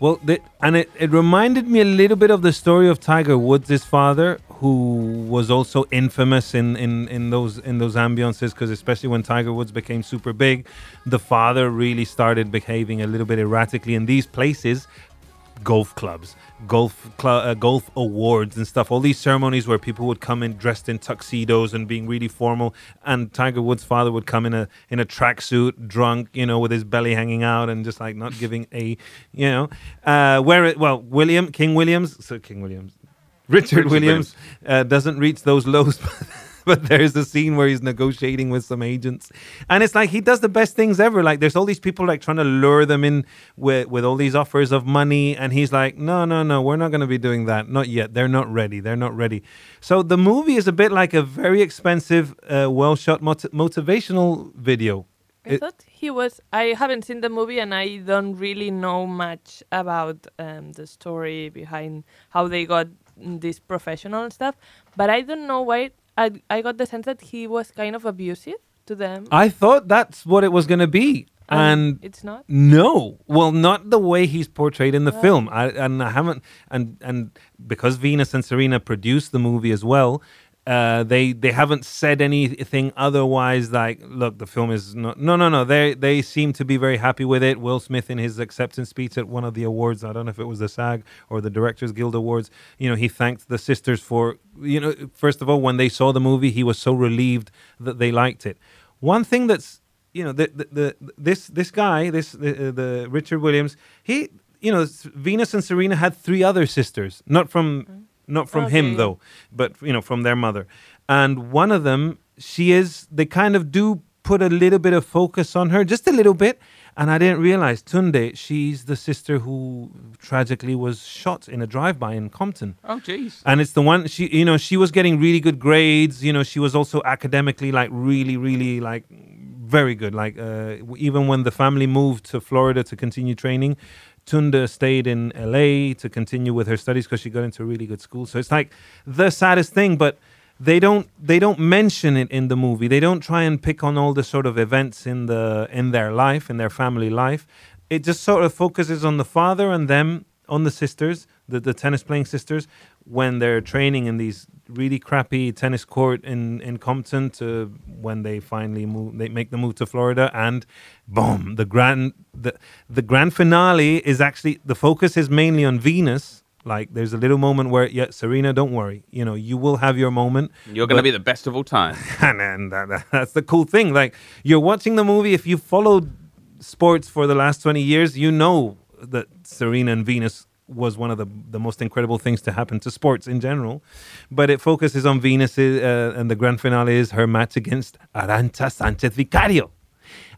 Well, the, and it, it reminded me a little bit of the story of Tiger Woods' father, who was also infamous in, in, in those in those ambiances. Because especially when Tiger Woods became super big, the father really started behaving a little bit erratically in these places, golf clubs, golf cl- uh, golf awards and stuff. All these ceremonies where people would come in dressed in tuxedos and being really formal, and Tiger Woods' father would come in a in a tracksuit, drunk, you know, with his belly hanging out and just like not giving a, you know, uh, where it well William King Williams, so King Williams, Richard, Richard Williams, Uh, doesn't reach those lows. But there's a scene where he's negotiating with some agents, and it's like he does the best things ever. Like there's all these people like trying to lure them in with with all these offers of money, and he's like, no, no, no, we're not going to be doing that, not yet. They're not ready. They're not ready. So the movie is a bit like a very expensive, uh, well shot mot- motivational video. I It- thought he was. I haven't seen the movie, and I don't really know much about um, the story behind how they got this professional stuff. But I don't know why. I I got the sense that he was kind of abusive to them. I thought that's what it was going to be, Um, and it's not. No, well, not the way he's portrayed in the film. I, and I haven't, and and because Venus and Serena produced the movie as well, uh, they they haven't said anything otherwise. Like, look, the film is not. No, no, no. They they seem to be very happy with it. Will Smith in his acceptance speech at one of the awards, I don't know if it was the SAG or the Directors Guild Awards. You know, he thanked the sisters for you know. First of all, when they saw the movie, he was so relieved that they liked it. One thing that's you know the the, the this this guy this the, uh, the Richard Williams he you know Venus and Serena had three other sisters not from not from him though but you know from their mother. And one of them she is they kind of do put a little bit of focus on her just a little bit. And I didn't realize Tunde she's the sister who tragically was shot in a drive-by in Compton. Oh, jeez. and it's the one she you know she was getting really good grades. You know she was also academically like really really like very good. Like uh, even when the family moved to florida to continue training Tunde stayed in la to continue with her studies because she got into a really good school. So it's like the saddest thing but they don't they don't mention it in the movie. They don't try and pick on all the sort of events in the in their life in their family life. It just sort of focuses on the father and them on the sisters the, the tennis playing sisters when they're training in these really crappy tennis court in in Compton to when they finally move they make the move to Florida and boom the grand the the grand finale is actually the focus is mainly on Venus like there's a little moment where yeah Serena don't worry you know you will have your moment You're going to be the best of all time. and, and that, that- that's the cool thing. Like you're watching the movie. If you followed sports for the last 20 years, you know that Serena and Venus was one of the, the most incredible things to happen to sports in general. But it focuses on Venus, uh, and the grand finale is her match against Arantxa Sanchez Vicario.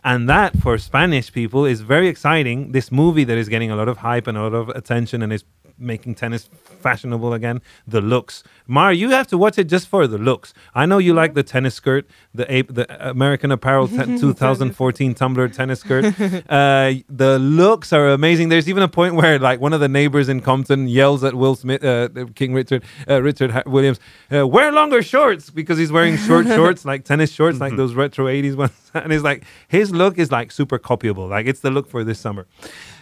And that, for Spanish people, is very exciting. This movie that is getting a lot of hype and a lot of attention and is making tennis fashionable again. The looks, Mar, you have to watch it just for the looks. I know you like the tennis skirt, the ape, the American Apparel te- 2014 Tumblr tennis skirt. Uh, the looks are amazing. There's even a point where like one of the neighbors in Compton yells at Will Smith, uh, King Richard, uh, Richard Ha- Williams, uh, wear longer shorts because he's wearing short shorts, like tennis shorts, like those retro 80s ones. and it's like his look is like super copyable. Like it's the look for this summer.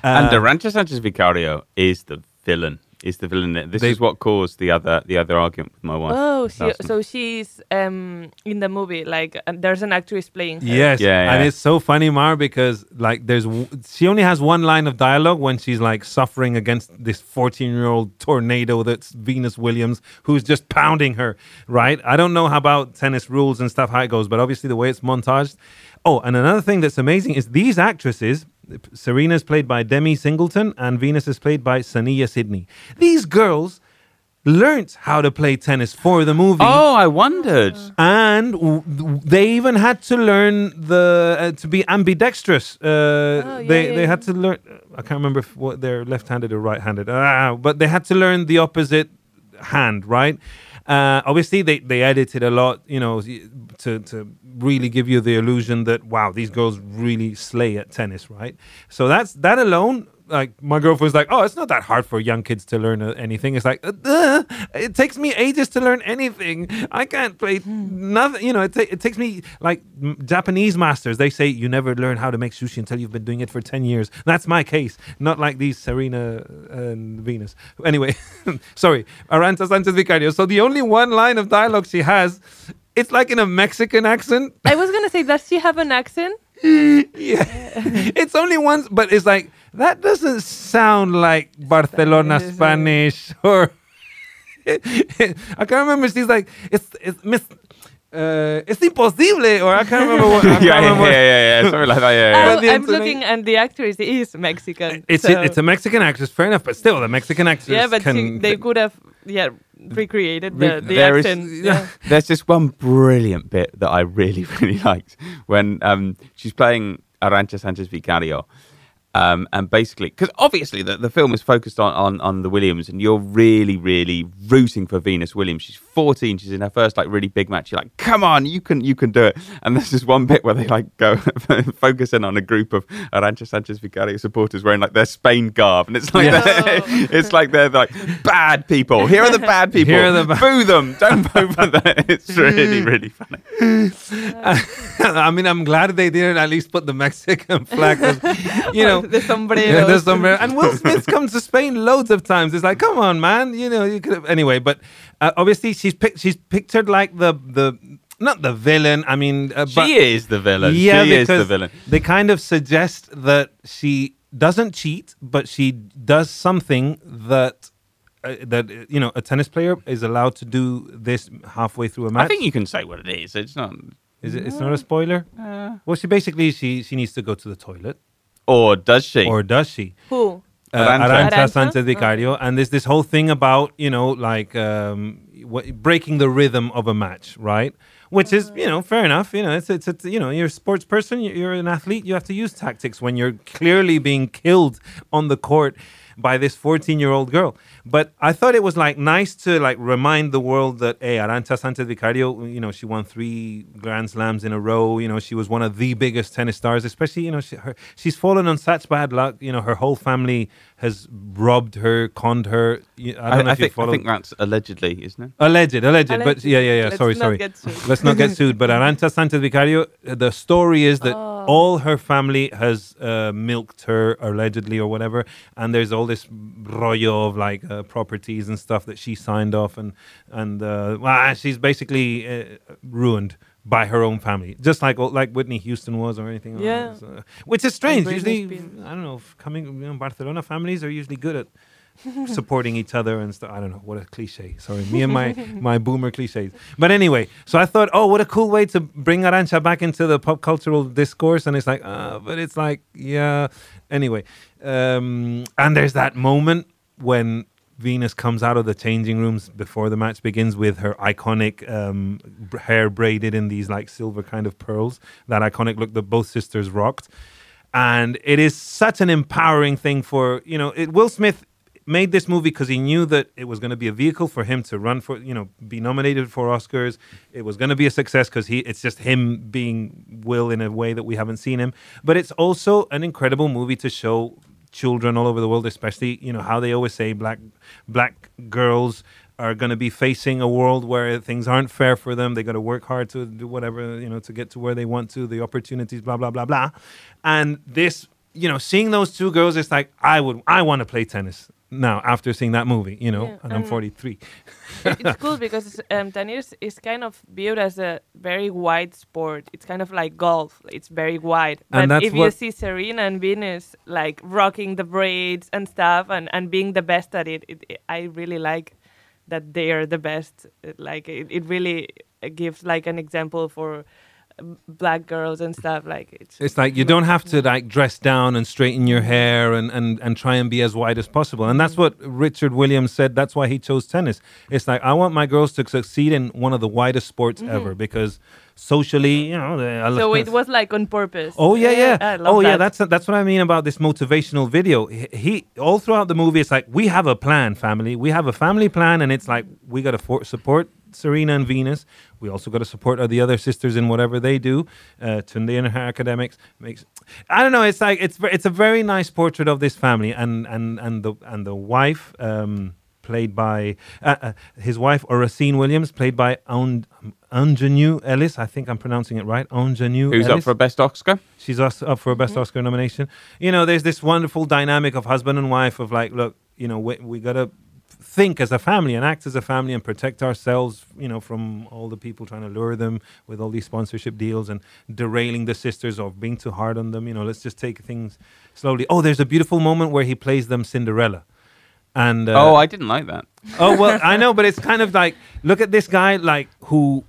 and Uh, Arantxa Sanchez Vicario is the villain. Is the villain? This They- is what caused the other the other argument with my wife. Oh, she, so she's um in the movie. Like, uh, there's an actress playing her. Yes, Yeah, and it's so funny, Mar, because like there's w- she only has one line of dialogue when she's like suffering against this 14 year old tornado that's Venus Williams who's just pounding her. Right? I don't know how about tennis rules and stuff how it goes, but obviously the way it's montaged. Oh, and another thing that's amazing is these actresses. Serena is played by Demi Singleton and Venus is played by Saniyya Sidney. These girls learnt how to play tennis for the movie oh, I wondered. and w- they even had to learn the uh, to be ambidextrous. Uh, yeah, they yeah, they yeah. had to learn. I can't remember if what they're left-handed or right-handed. Ah, but they had to learn the opposite hand, right? Uh, obviously, they, they edited a lot, you know, to, to really give you the illusion that wow, these girls really slay at tennis, right? So that's that alone. Like my girlfriend's like, oh, it's not that hard for young kids to learn uh, anything. It's like, uh, it takes me ages to learn anything. I can't play nothing. You know, it, ta- it takes me like m- Japanese masters. They say you never learn how to make sushi until you've been doing it for ten years. That's my case, not like these Serena and Venus. Anyway, sorry, Arantxa Sanchez Vicario. So the only one line of dialogue she has, it's like in a Mexican accent. I was gonna say, does she have an accent? Yeah. it's only once, but it's like that doesn't sound like Barcelona Spanish or I can't remember. She's like it's it's Miss. Uh, it's imposible, or I can't remember what. I can't yeah, yeah, remember yeah, what- yeah, yeah, something like that. Yeah, yeah. Oh, the I'm looking, and the actress is Mexican. It's so- it's a Mexican actress, fair enough, but still, the Mexican actress yeah, but can. she, they could have yeah recreated the, the There is- accent. yeah. There's just one brilliant bit that I really, really liked when um, she's playing Arantxa Sanchez Vicario. Um, and basically, because obviously the, the film is focused on, on, on the Williams, and you're really, really rooting for Venus Williams. She's 14. She's in her first like really big match. You're like, come on, you can you can do it. And there's this one bit where they like go focusing on a group of Arantxa Sanchez Vicario supporters wearing like their Spain garb, and it's like Yeah. they're, it's like they're like bad people. Here are the bad people. Here are the ba- Boo them. Don't vote for them. It's really, really funny. I mean, I'm glad they didn't at least put the Mexican flag. You know, the sombrero. Yeah, the sombrero. And Will Smith comes to Spain loads of times. It's like, come on, man. You know, you could have anyway. But uh, obviously, she's pic- she's pictured like the the not the villain. I mean, uh, but she is the villain. yeah, she is the villain. they kind of suggest that she doesn't cheat, but she does something that. Uh, that you know, a tennis player is allowed to do this halfway through a match. I think you can say what it is. It's not. is it? It's not a spoiler. Uh, Well, she basically she she needs to go to the toilet, or does she? or does she? Who? uh, Arantxa. Arantxa Arantxa? Sanchez Vicario, and there's this whole thing about you know like um, what, breaking the rhythm of a match, right? Which is you know fair enough. You know it's it's, it's you know you're a sports person, you're an athlete, you have to use tactics when you're clearly being killed on the court by this 14 year old girl. But I thought it was like nice to like remind the world that hey, Arantxa Sanchez Vicario, you know, she won three Grand Slams in a row. You know, she was one of the biggest tennis stars. Especially, you know, she, her, she's fallen on such bad luck. You know, her whole family has robbed her, conned her. I I, don't know I if you think, I think that's allegedly, isn't it? Alleged, alleged, but Alleged. yeah, yeah, yeah. Let's sorry, not sorry. get sued. Let's not get sued. But Arantxa Sanchez Vicario, uh, the story is that Oh. all her family has uh, milked her allegedly or whatever, and there's all this rollo of like uh, properties and stuff that she signed off, and and uh, well, she's basically uh, ruined by her own family, just like like Whitney Houston was or anything. like Yeah. that. So, which is strange. Usually, Spears. I don't know. if Coming, you know, Barcelona families are usually good at supporting each other and stuff. I don't know what a cliche. Sorry, me and my my boomer cliches. But anyway, so I thought, oh, what a cool way to bring Arantxa back into the pop cultural discourse. And it's like, uh, but it's like, yeah. Anyway, um, and there's that moment when Venus comes out of the changing rooms before the match begins with her iconic um, hair braided in these like silver kind of pearls. That iconic look that both sisters rocked. And it is such an empowering thing for you know it, will smith made this movie because he knew that it was going to be a vehicle for him to run for you know be nominated for oscars. It was going to be a success because he it's just him being will in a way that we haven't seen him. But it's also an incredible movie to show children all over the world especially you know how they always say black black girls are going to be facing a world where things aren't fair for them. They got to work hard to do whatever, you know, to get to where they want to, the opportunities, blah, blah, blah, blah. And this, you know, seeing those two girls, it's like, I would, I want to play tennis now after seeing that movie, you know, Yeah, and I'm 43. it's cool because um, tennis is kind of viewed as a very wide sport. It's kind of like golf. It's very wide. And But if you see Serena and Venus like rocking the braids and stuff and, and being the best at it, it, it- I really like that they are the best. It, like it, it really gives like an example for um, black girls and stuff. Like it's It's like you don't have to like dress down and straighten your hair and, and, and try and be as white as possible. And that's mm. what Richard Williams said. That's why he chose tennis. It's like I want my girls to succeed in one of the widest sports mm-hmm. ever because socially, you know, so it was like on purpose. Oh yeah, yeah. Love oh yeah, that. that's that's what I mean about this motivational video. He, he all throughout the movie, it's like we have a plan, family. We have a family plan, and it's like we got to for- support Serena and Venus. We also got to support the other sisters in whatever they do. Uh, Tunde and her academics makes. I don't know. It's like it's it's a very nice portrait of this family, and and and the and the wife. Um, Played by uh, uh, his wife, Oracene Williams, played by Un- Aunjanue Ellis. I think I'm pronouncing it right. Aunjanue Who's Ellis. up for a best Oscar? She's up for a best Oscar nomination. You know, there's this wonderful dynamic of husband and wife of like, look, you know, we, we gotta think as a family and act as a family and protect ourselves, you know, from all the people trying to lure them with all these sponsorship deals and derailing the sisters or being too hard on them. You know, let's just take things slowly. Oh, there's a beautiful moment where he plays them Cinderella. And uh, oh, I didn't like that. Oh well, I know, but it's kind of like look at this guy like who.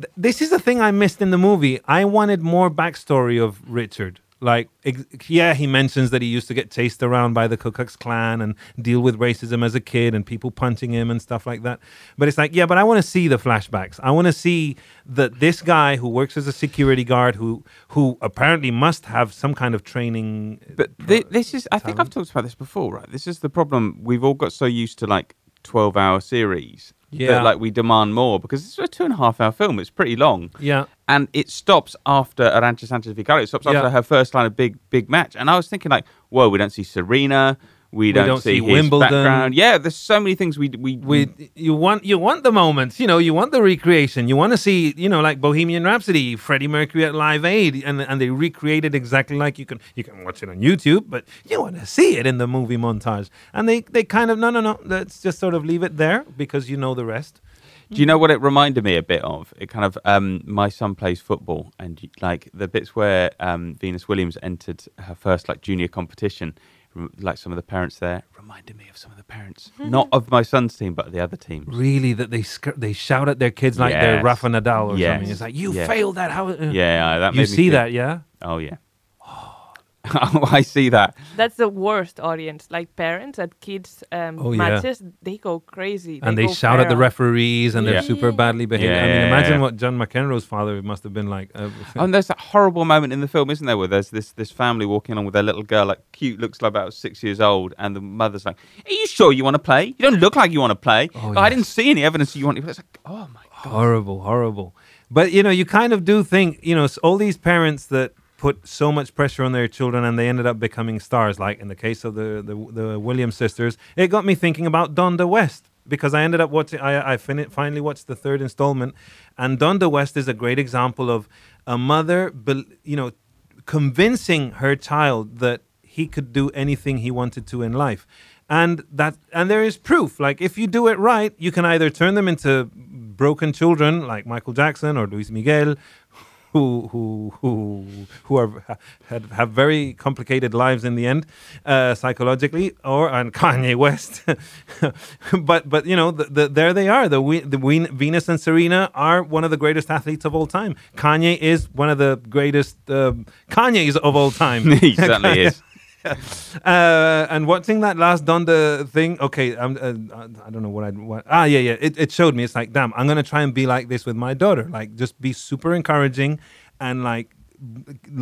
Th- This is the thing I missed in the movie. I wanted more backstory of Richard. Like, ex- yeah, he mentions that he used to get chased around by the Ku Klux Klan and deal with racism as a kid and people punching him and stuff like that. But it's like, yeah, but I want to see the flashbacks. I want to see that this guy who works as a security guard, who who apparently must have some kind of training. But thi- uh, this is, I think I've talked about this before, right? This is the problem. We've all got so used to like 12 hour series Yeah. that like we demand more because it's a two and a half hour film. It's pretty long. Yeah. And it stops after Arantxa Sanchez Vicario. It stops Yeah. after her first line of big, big match. And I was thinking, like, whoa, we don't see Serena. We don't, don't see, see Wimbledon. background. Yeah, there's so many things we we, with you want you want the moments you know you want the recreation you want to see you know like bohemian rhapsody freddie mercury at live aid and and they recreated exactly like you can you can watch it on youtube but you want to see it in the movie montage and they they kind of no no no let's just sort of leave it there because you know the rest Do you know what it reminded me a bit of? It kind of um, my son plays football, and like the bits where um, Venus Williams entered her first like junior competition, like some of the parents there reminded me of some of the parents, not of my son's team, but the other teams. really that they sc- they shout at their kids like they're Yes. Rafa Nadal or Yes. something it's like you Yeah. failed that how uh, Yeah, that you me see feel- that yeah Oh yeah. Oh, I see that. That's the worst audience. Like parents at kids um, Oh, yeah. matches, they go crazy. and they go shout at the referees and they're Yeah. super badly behaved. I mean, Yeah. imagine what John McEnroe's father must have been like. Uh, Oh, and there's that horrible moment in the film, isn't there, where there's this this family walking along with their little girl, like cute, looks like about six years old, and the mother's like, "Are you sure you want to play? You don't look like you want to play. Oh, I didn't see any evidence you want to." play." It's like, oh my god. horrible, horrible. But you know, you kind of do think, you know, all these parents that put so much pressure on their children and they ended up becoming stars, like in the case of the the, the Williams sisters. It got me thinking about Donda West because I ended up watching. I I fin- finally watched the third installment, and Donda West is a great example of a mother, you know, convincing her child that he could do anything he wanted to in life and that and there is proof like if you do it right you can either turn them into broken children like michael jackson or luis miguel who who who who are have, have very complicated lives in the end uh, psychologically or and Kanye West. But but you know the, the, there they are. The, we, the we, Venus and Serena are one of the greatest athletes of all time. Kanye is one of the greatest um Kanye's of all time. He certainly is. uh, and watching that last Donda thing, okay, I'm, uh, I don't know what I what. Ah, yeah, yeah. It, it showed me. It's like, damn, I'm gonna try and be like this with my daughter. Like, just be super encouraging, and like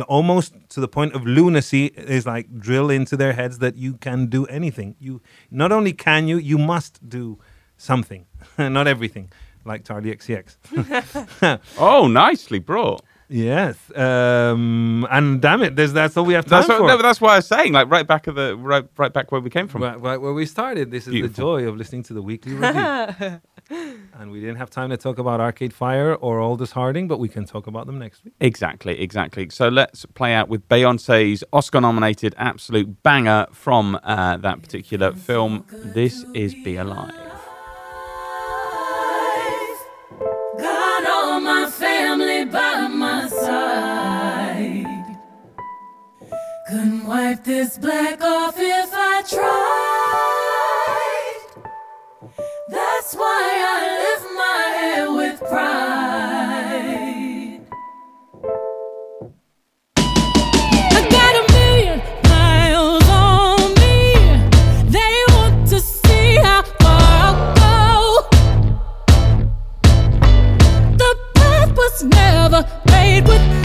almost to the point of lunacy is like drill into their heads that you can do anything. You not only can you, you must do something, not everything. Like Charli XCX. Oh, nicely brought. Yes, um, and damn it, there's that's all we have time That's what, for. no, that's why I was saying, like right back of the right, right back where we came from. Right, right where we started. This is Beautiful. the joy of listening to the weekly review. and we didn't have time to talk about Arcade Fire or Aldous Harding, but we can talk about them next week. Exactly, exactly. So let's play out with Beyonce's Oscar-nominated absolute banger from uh, that particular film. This is "Be Alive." couldn't wipe this black off if I tried. That's why I lift my head with pride. I got a million miles on me. They want to see how far I'll go. The path was never made with.